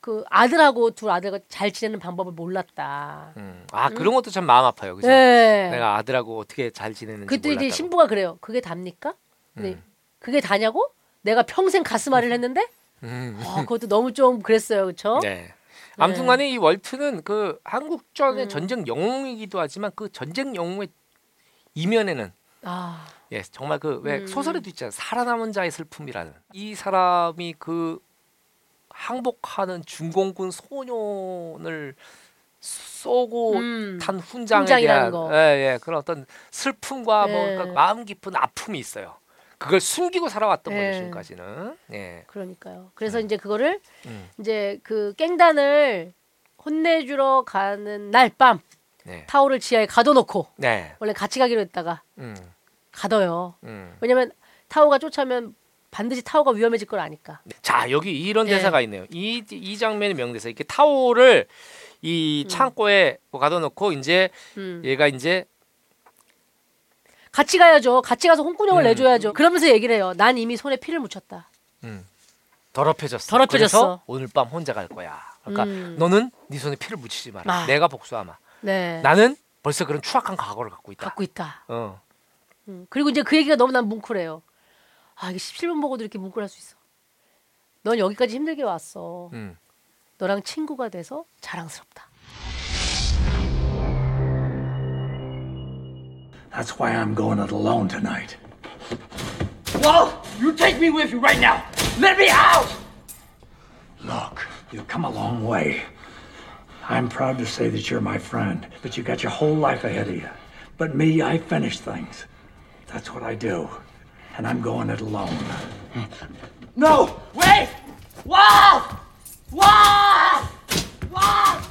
그 아들하고 둘 아들과 잘 지내는 방법을 몰랐다. 음. 아 그런 것도 참 마음 아파요. 그죠? 네. 내가 아들하고 어떻게 잘 지내는지 그때 이제 몰랐다고. 신부가 그래요. 그게 답니까? 네. 음. 그게 다냐고? 내가 평생 가슴앓이를 했는데? 음. 아, 그것도 너무 좀 그랬어요. 그렇죠? 네. 아무튼간에 이 월트는 그 한국전의 음. 전쟁 영웅이기도 하지만 그 전쟁 영웅의 이면에는 아, 예 정말 그왜 음. 소설에도 있잖아요 살아남은 자의 슬픔이라는 이 사람이 그 항복하는 중공군 소년을 쏘고 음. 탄 훈장에 대한 거. 예, 예, 그런 어떤 슬픔과 뭐 예. 그러니까 마음 깊은 아픔이 있어요. 그걸 숨기고 살아왔던 예. 거죠 지금까지는. 예. 그러니까요. 그래서 이제 그거를 음. 이제 그 깽단을 혼내주러 가는 날 밤 네. 타오를 지하에 가둬놓고 네. 원래 같이 가기로 했다가 음. 가둬요. 음. 왜냐면 타오가 쫓아면 반드시 타오가 위험해질 걸 아니까. 자 여기 이런 예. 대사가 있네요. 이, 이 장면의 명대사 이렇게 타오를 이 창고에 뭐 가둬놓고 이제 음. 얘가 이제 같이 가야죠. 같이 가서 홍군형을 음. 내줘야죠. 그러면서 얘기를 해요. 난 이미 손에 피를 묻혔다. 더럽혀졌어. 더럽혀졌어. 그래서 오늘 밤 혼자 갈 거야. 그러니까 음. 너는 네 손에 피를 묻히지 마라. 아. 내가 복수하마. 네. 나는 벌써 그런 추악한 과거를 갖고 있다. 갖고 있다. 어. 음. 그리고 이제 그 얘기가 너무 난 뭉클해요. 아 이게 17분 보고도 이렇게 뭉클할 수 있어. 넌 여기까지 힘들게 왔어. 음. 너랑 친구가 돼서 자랑스럽다. That's why I'm going it alone tonight. Well, you take me with you right now. Let me out. Look, you've come a long way. I'm proud to say that you're my friend, but you've got your whole life ahead of you. But me, I finish things. That's what I do. And I'm going it alone. No, wait. Wow. Wow. Wow.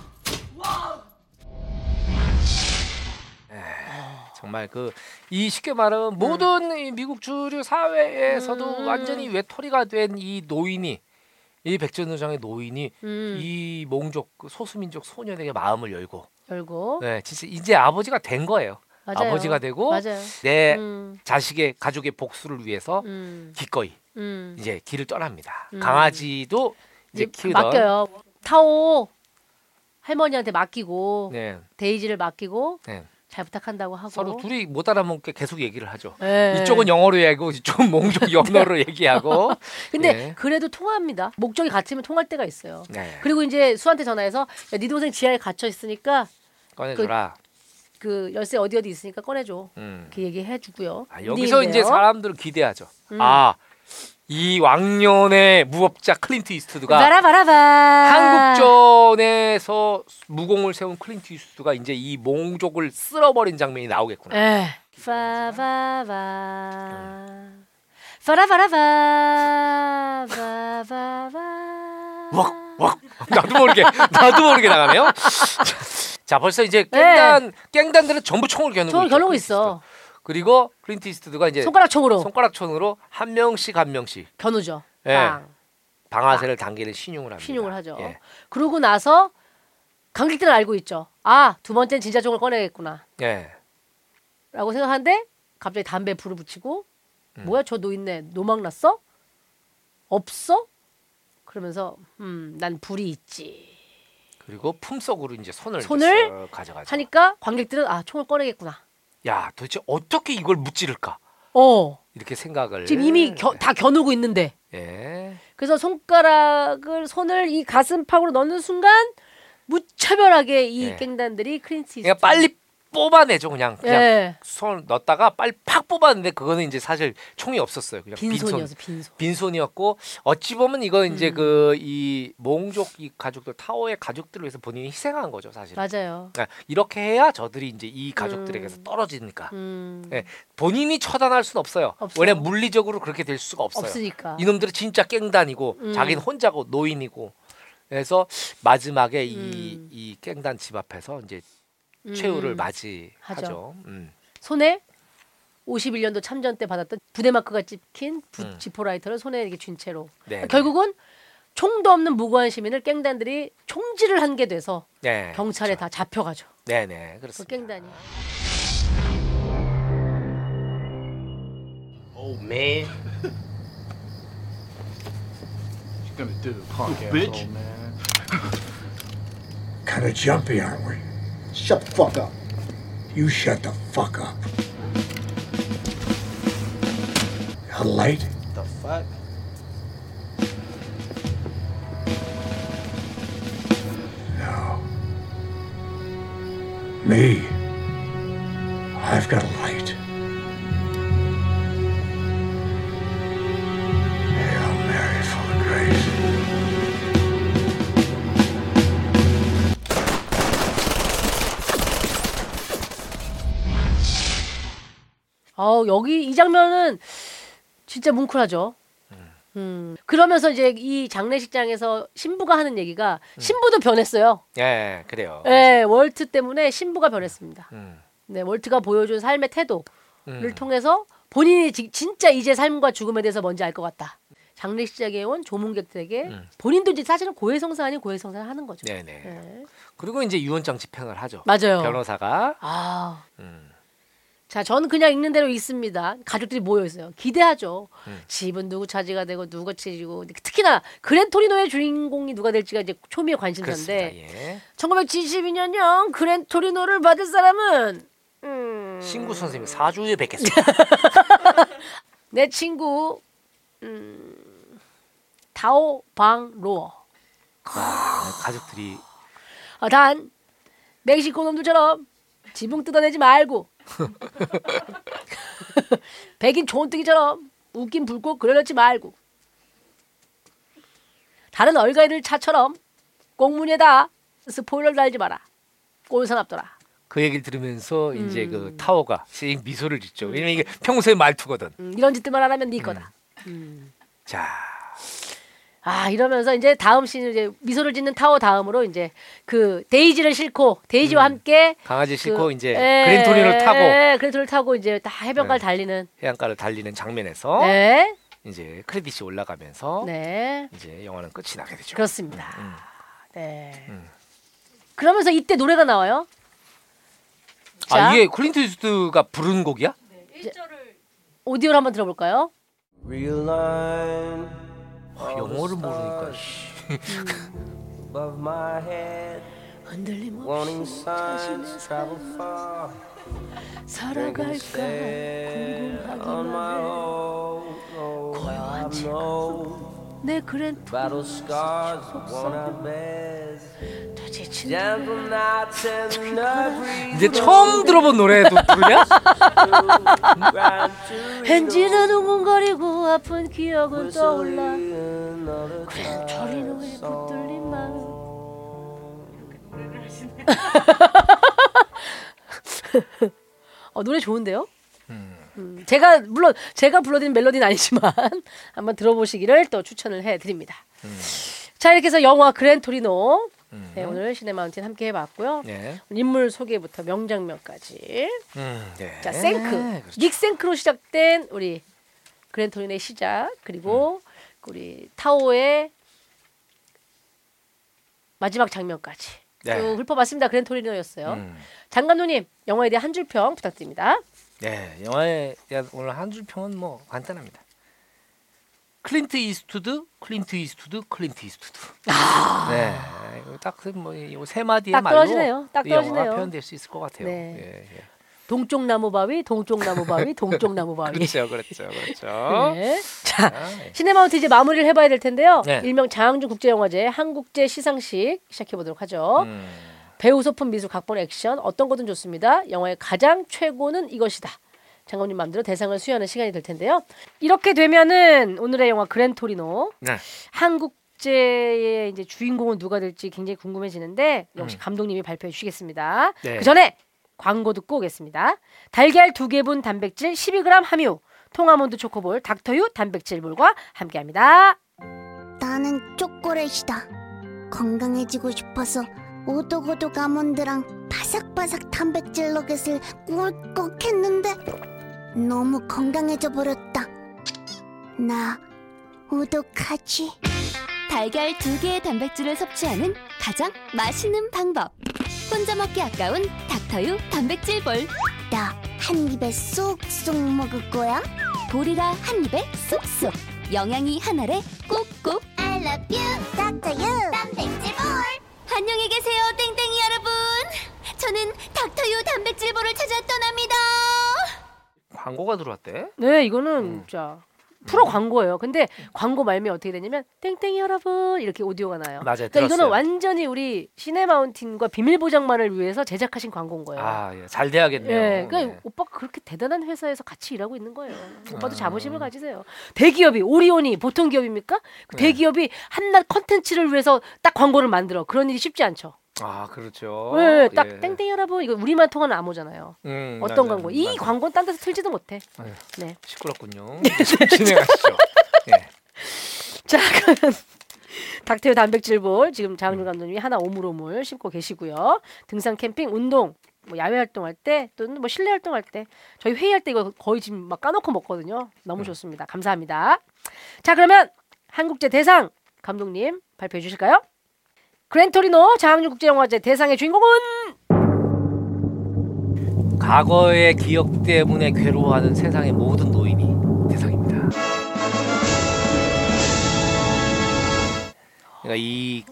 정말 그 이 쉽게 말하면 모든 이 미국 주류 사회에서도 음. 완전히 외톨이가 된 이 노인이 이 백전노장의 노인이 음. 이 몽족 그 소수민족 소년에게 마음을 열고 열고 네, 진짜 이제 아버지가 된 거예요. 맞아요. 아버지가 되고 맞아요. 내 음. 자식의 가족의 복수를 위해서 음. 기꺼이 음. 이제 길을 떠납니다. 음. 강아지도 이제 이제 키우던 맡겨요. 타오 할머니한테 맡기고 네, 데이지를 맡기고 네. 잘 부탁한다고 하고 서로 둘이 못 알아먹게 계속 얘기를 하죠. 네. 이쪽은 영어로 얘기하고 이쪽은 몽족 연어로 얘기하고. 근데 네. 그래도 통합니다. 목적이 같으면 통할 때가 있어요. 네. 그리고 이제 수한테 전화해서 야, 네 동생 지하에 갇혀 있으니까 꺼내줘라. 그 열쇠 어디 어디 있으니까 꺼내줘. 음. 이렇게 얘기해 주고요. 아, 여기서 이제 사람들을 기대하죠. 음. 아, 이 왕년의 무법자 클린트 이스트우드가 바라바 한국전에서 무공을 세운 클린트 이스트우드가 이제 이 몽족을 쓸어버린 장면이 나오겠구나. 에 파바바 파라바라바 바바바 왁, 왁. 나도 모르게, 나도 모르게 나가네요. 자, 벌써 이제 갱단, 갱단들은 전부 총을 겨누고 총을 있죠, 겨누고 있어. 그리고 클린트 이스트우드가 이제 손가락 총으로 손가락총으로 한 명씩 한 명씩 겨누죠. 예. 빵 방아쇠를 당기는 시늉을 합니다. 시늉을 하죠. 예. 그러고 나서 관객들은 알고 있죠. 아 두 번째는 진짜 총을 꺼내겠구나. 예. 라고 생각하는데 갑자기 담배 불을 붙이고 음. 뭐야 저 노인네 노망 났어? 없어? 그러면서 음 난 불이 있지 그리고 품속으로 이제 손을 손을 쓱 가져가죠. 하니까 관객들은 아 총을 꺼내겠구나. 야, 도대체 어떻게 이걸 무찌를까? 어 이렇게 생각을 지금 이미 겨, 다 겨누고 있는데 예. 그래서 손가락을 손을 이 가슴팍으로 넣는 순간 무차별하게 이 예. 갱단들이 크린스 그냥 빨리 뽑아내죠, 그냥 그냥 예. 손 넣었다가 빨리 팍 뽑았는데 그거는 이제 사실 총이 없었어요. 그냥 빈손. 빈손이어서 빈손. 빈손이었고 어찌 보면 이거 이제 음. 그이 몽족 이 가족들 타오의 가족들을 위해서 본인이 희생한 거죠, 사실. 맞아요. 그러니까 이렇게 해야 저들이 이제 이 가족들에게서 음. 떨어지니까 음. 예. 본인이 처단할 수는 없어요. 없어요. 왜냐면 물리적으로 그렇게 될 수가 없어요. 없으니까. 이놈들은 진짜 깽단이고 음. 자기는 혼자고 노인이고 그래서 마지막에 이, 음. 이 깽단 집 앞에서 이제 음. 최후를 맞이하죠. 하죠. 음. 손에 51년도 참전 때 받았던 부대 마크가 찍힌 부, 음. 지포라이터를 손에 이렇게 쥔 채로 네, 결국은 총도 없는 무고한 시민을 깽단들이 총질을 한 게 돼서 네, 경찰에 그렇죠. 다 잡혀가죠. 네, 네, 그 그렇습니다. 깽단이. Oh man. gonna do, punk bitch. asshole, man. Kind of jumpy, aren't we? Shut the fuck up. You shut the fuck up. A light? The fuck? No. Me. I've got a light. 어 여기 이 장면은 진짜 뭉클하죠. 음. 그러면서 이제 이 장례식장에서 신부가 하는 얘기가 신부도 변했어요. 예, 그래요. 네, 월트 때문에 신부가 변했습니다. 음, 네, 월트가 보여준 삶의 태도를 음. 통해서 본인이 지- 진짜 이제 삶과 죽음에 대해서 뭔지 알 것 같다. 장례식장에 온 조문객들에게 음. 본인도 이제 사실은 고해성사 아닌 고해성사를 하는 거죠. 네네. 네. 그리고 이제 유언장 집행을 하죠. 맞아요. 변호사가 아, 음. 자, 저는 그냥 읽는 대로 읽습니다. 가족들이 모여 있어요. 기대하죠. 음. 집은 누구 차지가 되고 누가 차지고 특히나 그랜토리노의 주인공이 누가 될지가 이제 초미의 관심사인데. 예. 1972년형 그랜토리노를 받을 사람은 음, 신구 선생님 사주에 뵙겠습니다. 내 친구 음, 타오 방 로어. 아, 가족들이 아, 단 멕시코 놈들처럼 지붕 뜯어내지 말고 백인 촌뜨기처럼 웃긴 불꽃 그려놓지 말고. 다른 얼가이들 차처럼 꽁무니에다 스포일러를 달지 마라. 꼴사납더라. 그 얘기를 들으면서 이제 음. 그 타오가 씩 미소를 짓죠. 왜냐면 이게 평소의 말투거든. 음, 이런 짓들만 안 하면 네 거다. 자, 아 이러면서 이제 다음 씬은 이제 미소를 짓는 타오 다음으로 이제 그 데이지를 싣고 데이지와 함께 강아지 싣고 그- 이제 예, 그랜 토리노를 타고 예, 그랜 토리노를 타고 이제 다 해변가를 네. 달리는 해안가를 달리는 장면에서 네, 이제 크레딧이 올라가면서 네 이제 영화는 끝이 나게 되죠. 그렇습니다. 음. 네. 음. 그러면서 이때 노래가 나와요. 자, 아 이게 클린트 이스트우드가 부른 곡이야? 오디오를 한번 들어볼까요? 아, 영어를 모르니까. 씨. above my head, 흔들림 wanting 없이 signs 자신의 travel 삶 far. 살아갈까 Say on my 궁금하기만 해. own, oh, 고요한 지금 내 그랜 이제 처음 들어본 노래도 부르냐? 헨지는 웅웅거리고 아픈 기억은 떠올라 그랜 저리노에 붙들린 마음 어, 노래 좋은데요? 음, 제가 물론 제가 불러드린 멜로디는 아니지만 한번 들어보시기를 또 추천을 해드립니다. 자 이렇게 해서 영화 그랜토리노 네, 오늘 시네마운틴 함께 해봤고요. 네. 인물 소개부터 명장면까지 음, 네. 자 생크 그렇죠. 닉 생크로 시작된 우리 그랜토리노의 시작 그리고 우리 타오의 마지막 장면까지 네. 쭉 훑어봤습니다. 그랜토리노였어요. 음. 장 감독님 영화에 대한 한줄 평 부탁드립니다. 네, 영화에 대한 오늘 한 줄 평은 뭐 간단합니다. 클린트 이스트우드, 클린트 이스트우드, 클린트 이스트우드. 네, 딱 뭐 세 마디의 딱 말로 떨어지네요. 딱 떨어지네요. 표현될 수 있을 것 같아요. 네. 예, 예. 동쪽 나무 바위, 동쪽 나무 바위, 동쪽 나무 바위. 그렇죠, 그렇죠, 그렇죠. 네. 자, 아, 네. 시네마운틴 이제 마무리를 해봐야 될 텐데요. 네. 일명 장항준 국제영화제 한국제 시상식 시작해 보도록 하죠. 음, 배우 소품 미술 각본 액션 어떤 거든 좋습니다. 영화의 가장 최고는 이것이다. 장관님 마음대로 대상을 수여하는 시간이 될 텐데요. 이렇게 되면은 오늘의 영화 그랜토리노 네. 한국제의 이제 주인공은 누가 될지 굉장히 궁금해지는데 역시 감독님이 발표해 주시겠습니다. 네. 그 전에 광고 듣고 오겠습니다. 달걀 두 개분 단백질 12g 함유 통아몬드 초코볼 닥터유 단백질볼과 함께합니다. 나는 초콜릿이다. 건강해지고 싶어서 오독오독 아몬드랑 바삭바삭 단백질 너겟을 꿀꺽 했는데 너무 건강해져 버렸다. 나 오독하지. 달걀 두 개의 단백질을 섭취하는 가장 맛있는 방법. 혼자 먹기 아까운 닥터유 단백질 볼. 나 한 입에 쏙쏙 먹을 거야. 볼이라 한 입에 쏙쏙. 영양이 한 알에 꾹꾹. I love you, 닥터유 단백질 볼. 안녕히 계세요, 땡땡이 여러분. 저는 닥터유 단백질볼을 찾아 떠납니다. 광고가 들어왔대. 네, 이거는 음. 자 프로 광고예요. 근데 광고 말미 어떻게 되냐면 땡땡이 여러분 이렇게 오디오가 나요. 맞아요, 그러니까 이거는 들었어요. 완전히 우리 시네마운틴과 비밀 보장만을 위해서 제작하신 광고인 거예요. 아, 예, 잘 돼야겠네요. 예, 그러니까 네. 오빠가 그렇게 대단한 회사에서 같이 일하고 있는 거예요. 오빠도 아. 자부심을 가지세요. 대기업이 오리온이 보통 기업입니까? 그 네. 대기업이 한낱 컨텐츠를 위해서 딱 광고를 만들어 그런 일이 쉽지 않죠. 아, 그렇죠. 네, 딱 예. 땡땡이 여러분 이거 우리만 통하는 암호잖아요. 음, 어떤 맞아요. 광고? 이. 광고는 딴 데서 틀지도 못해. 아유. 네. 시끄럽군요. 진행하시죠. 예. 자, 그러면 닥터유 단백질볼 지금 장윤 감독님이 하나 오물오물 씹고 계시고요. 등산, 캠핑, 운동, 뭐 야외 활동할 때 또는 뭐 실내 활동할 때 저희 회의할 때 이거 거의 지금 막 까놓고 먹거든요. 너무 좋습니다. 감사합니다. 자, 그러면 한국제 대상 감독님 발표해 주실까요? 그랜토리노 장항준국제영화제 대상의 주인공은 과거의 기억 때문에 괴로워하는 세상의 모든 노인이 대상입니다. 그러니까 이,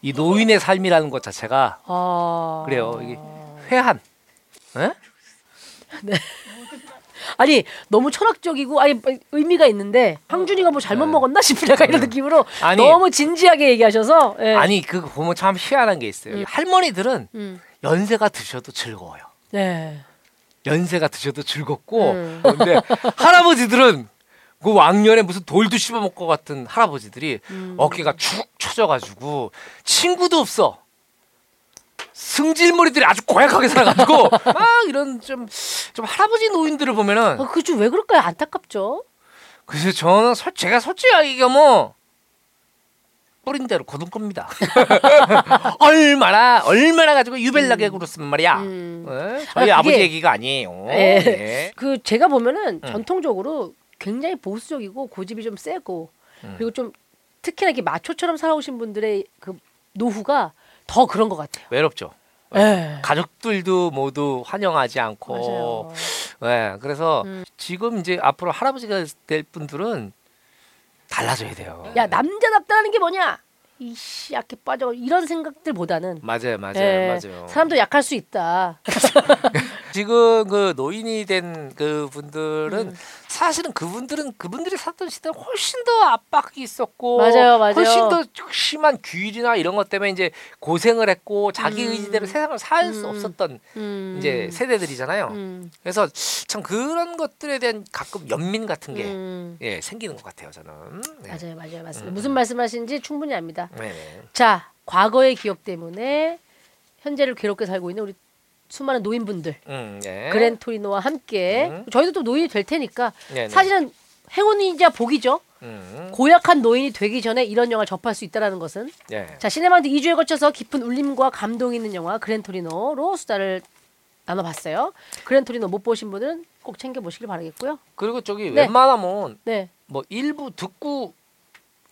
이 노인의 삶이라는 것 자체가 아 그래요. 이게 회한. 에? 아니 너무 철학적이고 아니 의미가 있는데 항준이가 뭐 잘못 먹었나 싶은 약간 이런 느낌으로 네. 아니. 너무 진지하게 얘기하셔서 예. 아니 그 보면 참 희한한 게 있어요. 할머니들은 음. 연세가 드셔도 즐거워요. 네. 연세가 드셔도 즐겁고 음. 근데 할아버지들은 그 왕년에 무슨 돌도 씹어먹을 것 같은 할아버지들이 음. 어깨가 축 처져가지고 친구도 없어 승질머리들이 아주 고약하게 살아가지고 막 이런 좀 좀 할아버지 노인들을 보면은 어, 그죠 왜 그럴까요? 안타깝죠. 그래서 저는 솔 제가 솔직하게 이게 뭐 뿌린 대로 거둔 겁니다. 얼마나 얼마나 가지고 유별나게 굴었으면 말이야. 음. 예? 저희 아, 아, 버지 얘기가 아니에요. 예. 예. 그 제가 보면은 음. 전통적으로 굉장히 보수적이고 고집이 좀 세고 음. 그리고 좀 특히나 이렇게 마초처럼 살아오신 분들의 그 노후가 더 그런 것 같아요. 외롭죠. 예. 가족들도 모두 환영하지 않고. 예, 그래서 음. 지금 이제 앞으로 할아버지가 될 분들은 달라져야 돼요. 야 남자답다는 게 뭐냐? 이씨 약해 빠져 이런 생각들보다는 맞아요, 맞아요, 예, 맞아요. 사람도 약할 수 있다. 지금 그 노인이 된 그 분들은 음. 사실은 그분들은 그분들이 살던 시대는 훨씬 더 압박이 있었고 맞아요, 맞아요. 훨씬 더 심한 규율이나 이런 것 때문에 이제 고생을 했고 자기 음. 의지대로 세상을 살수 음. 없었던 음. 이제 세대들이잖아요. 음. 그래서 참 그런 것들에 대한 가끔 연민 같은 게 음. 예, 생기는 것 같아요, 저는. 네. 맞아요, 맞아요, 맞습니다. 음. 무슨 말씀하시는지 충분히 압니다. 네, 네. 자, 과거의 기억 때문에 현재를 괴롭게 살고 있는 우리 수많은 노인분들 음, 네. 그랜토리노와 함께 음. 저희도 또 노인이 될 테니까 네, 네. 사실은 행운이자 복이죠. 음, 고약한 노인이 되기 전에 이런 영화 를 접할 수 있다라는 것은 네. 자 시네마운틴 2주에 거쳐서 깊은 울림과 감동이 있는 영화 그랜토리노로 수다를 나눠봤어요. 그랜토리노 못 보신 분들은 꼭 챙겨 보시길 바라겠고요. 그리고 저기 네. 웬만하면 네, 뭐 1부 듣고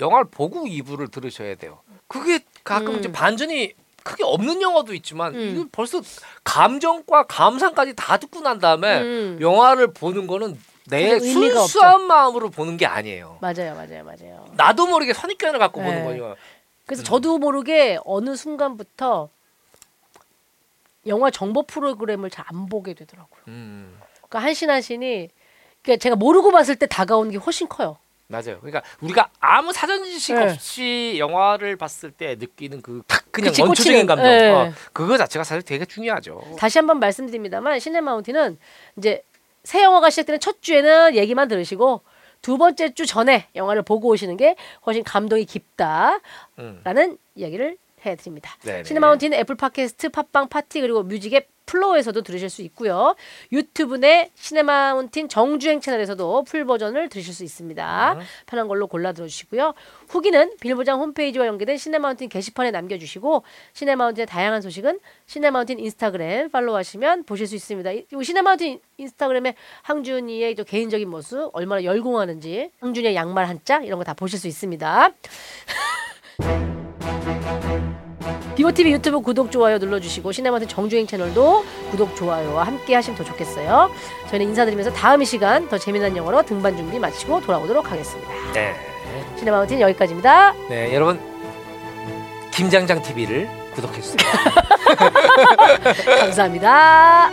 영화를 보고 2부를 들으셔야 돼요. 그게 가끔 음. 이제 반전이 크게 없는 영화도 있지만 음. 이거 벌써 감정과 감상까지 다 듣고 난 다음에 음. 영화를 보는 거는 내 순수한 마음으로 보는 게 아니에요. 맞아요, 맞아요, 맞아요. 나도 모르게 선입견을 갖고 네. 보는 거죠. 그래서 저도 모르게 어느 순간부터 영화 정보 프로그램을 잘 안 보게 되더라고요. 음, 그러니까 한신 한신이 그러니까 제가 모르고 봤을 때 다가오는 게 훨씬 커요. 맞아요. 그러니까 우리가 아무 사전 지식 네. 없이 영화를 봤을 때 느끼는 그 탁 그냥 그치, 원초적인 꽂히는, 감정, 네. 어, 그거 자체가 사실 되게 중요하죠. 다시 한번 말씀드립니다만 시네마운틴은 이제 새 영화가 시작되는 첫 주에는 얘기만 들으시고 두 번째 주 전에 영화를 보고 오시는 게 훨씬 감동이 깊다라는 음. 이야기를 해드립니다. 네네. 시네마운틴은 애플 팟캐스트, 팟빵, 팟티 그리고 뮤직앱 플로에서도 들으실 수 있고요. 유튜브 내 시네마운틴 정주행 채널에서도 full 버전을 들으실 수 있습니다. 음. 편한 걸로 골라 들어주시고요. 후기는 빌보장 홈페이지와 연계된 시네마운틴 게시판에 남겨주시고 시네마운틴의 다양한 소식은 시네마운틴 인스타그램 팔로우하시면 보실 수 있습니다. 이이 시네마운틴 인스타그램에 항준이의 또 개인적인 모습 얼마나 열공하는지 항준이의 양말 한 짝 이런 거 다 보실 수 있습니다. 비보TV 유튜브 구독, 좋아요 눌러주시고 시네마트 정주행 채널도 구독, 좋아요와 함께 하시면 더 좋겠어요. 저희는 인사드리면서 다음 이 시간 더 재미난 영화로 등반 준비 마치고 돌아오도록 하겠습니다. 네. 시네마운틴 여기까지입니다. 네, 여러분 김장장 TV를 구독해 주세요. 감사합니다.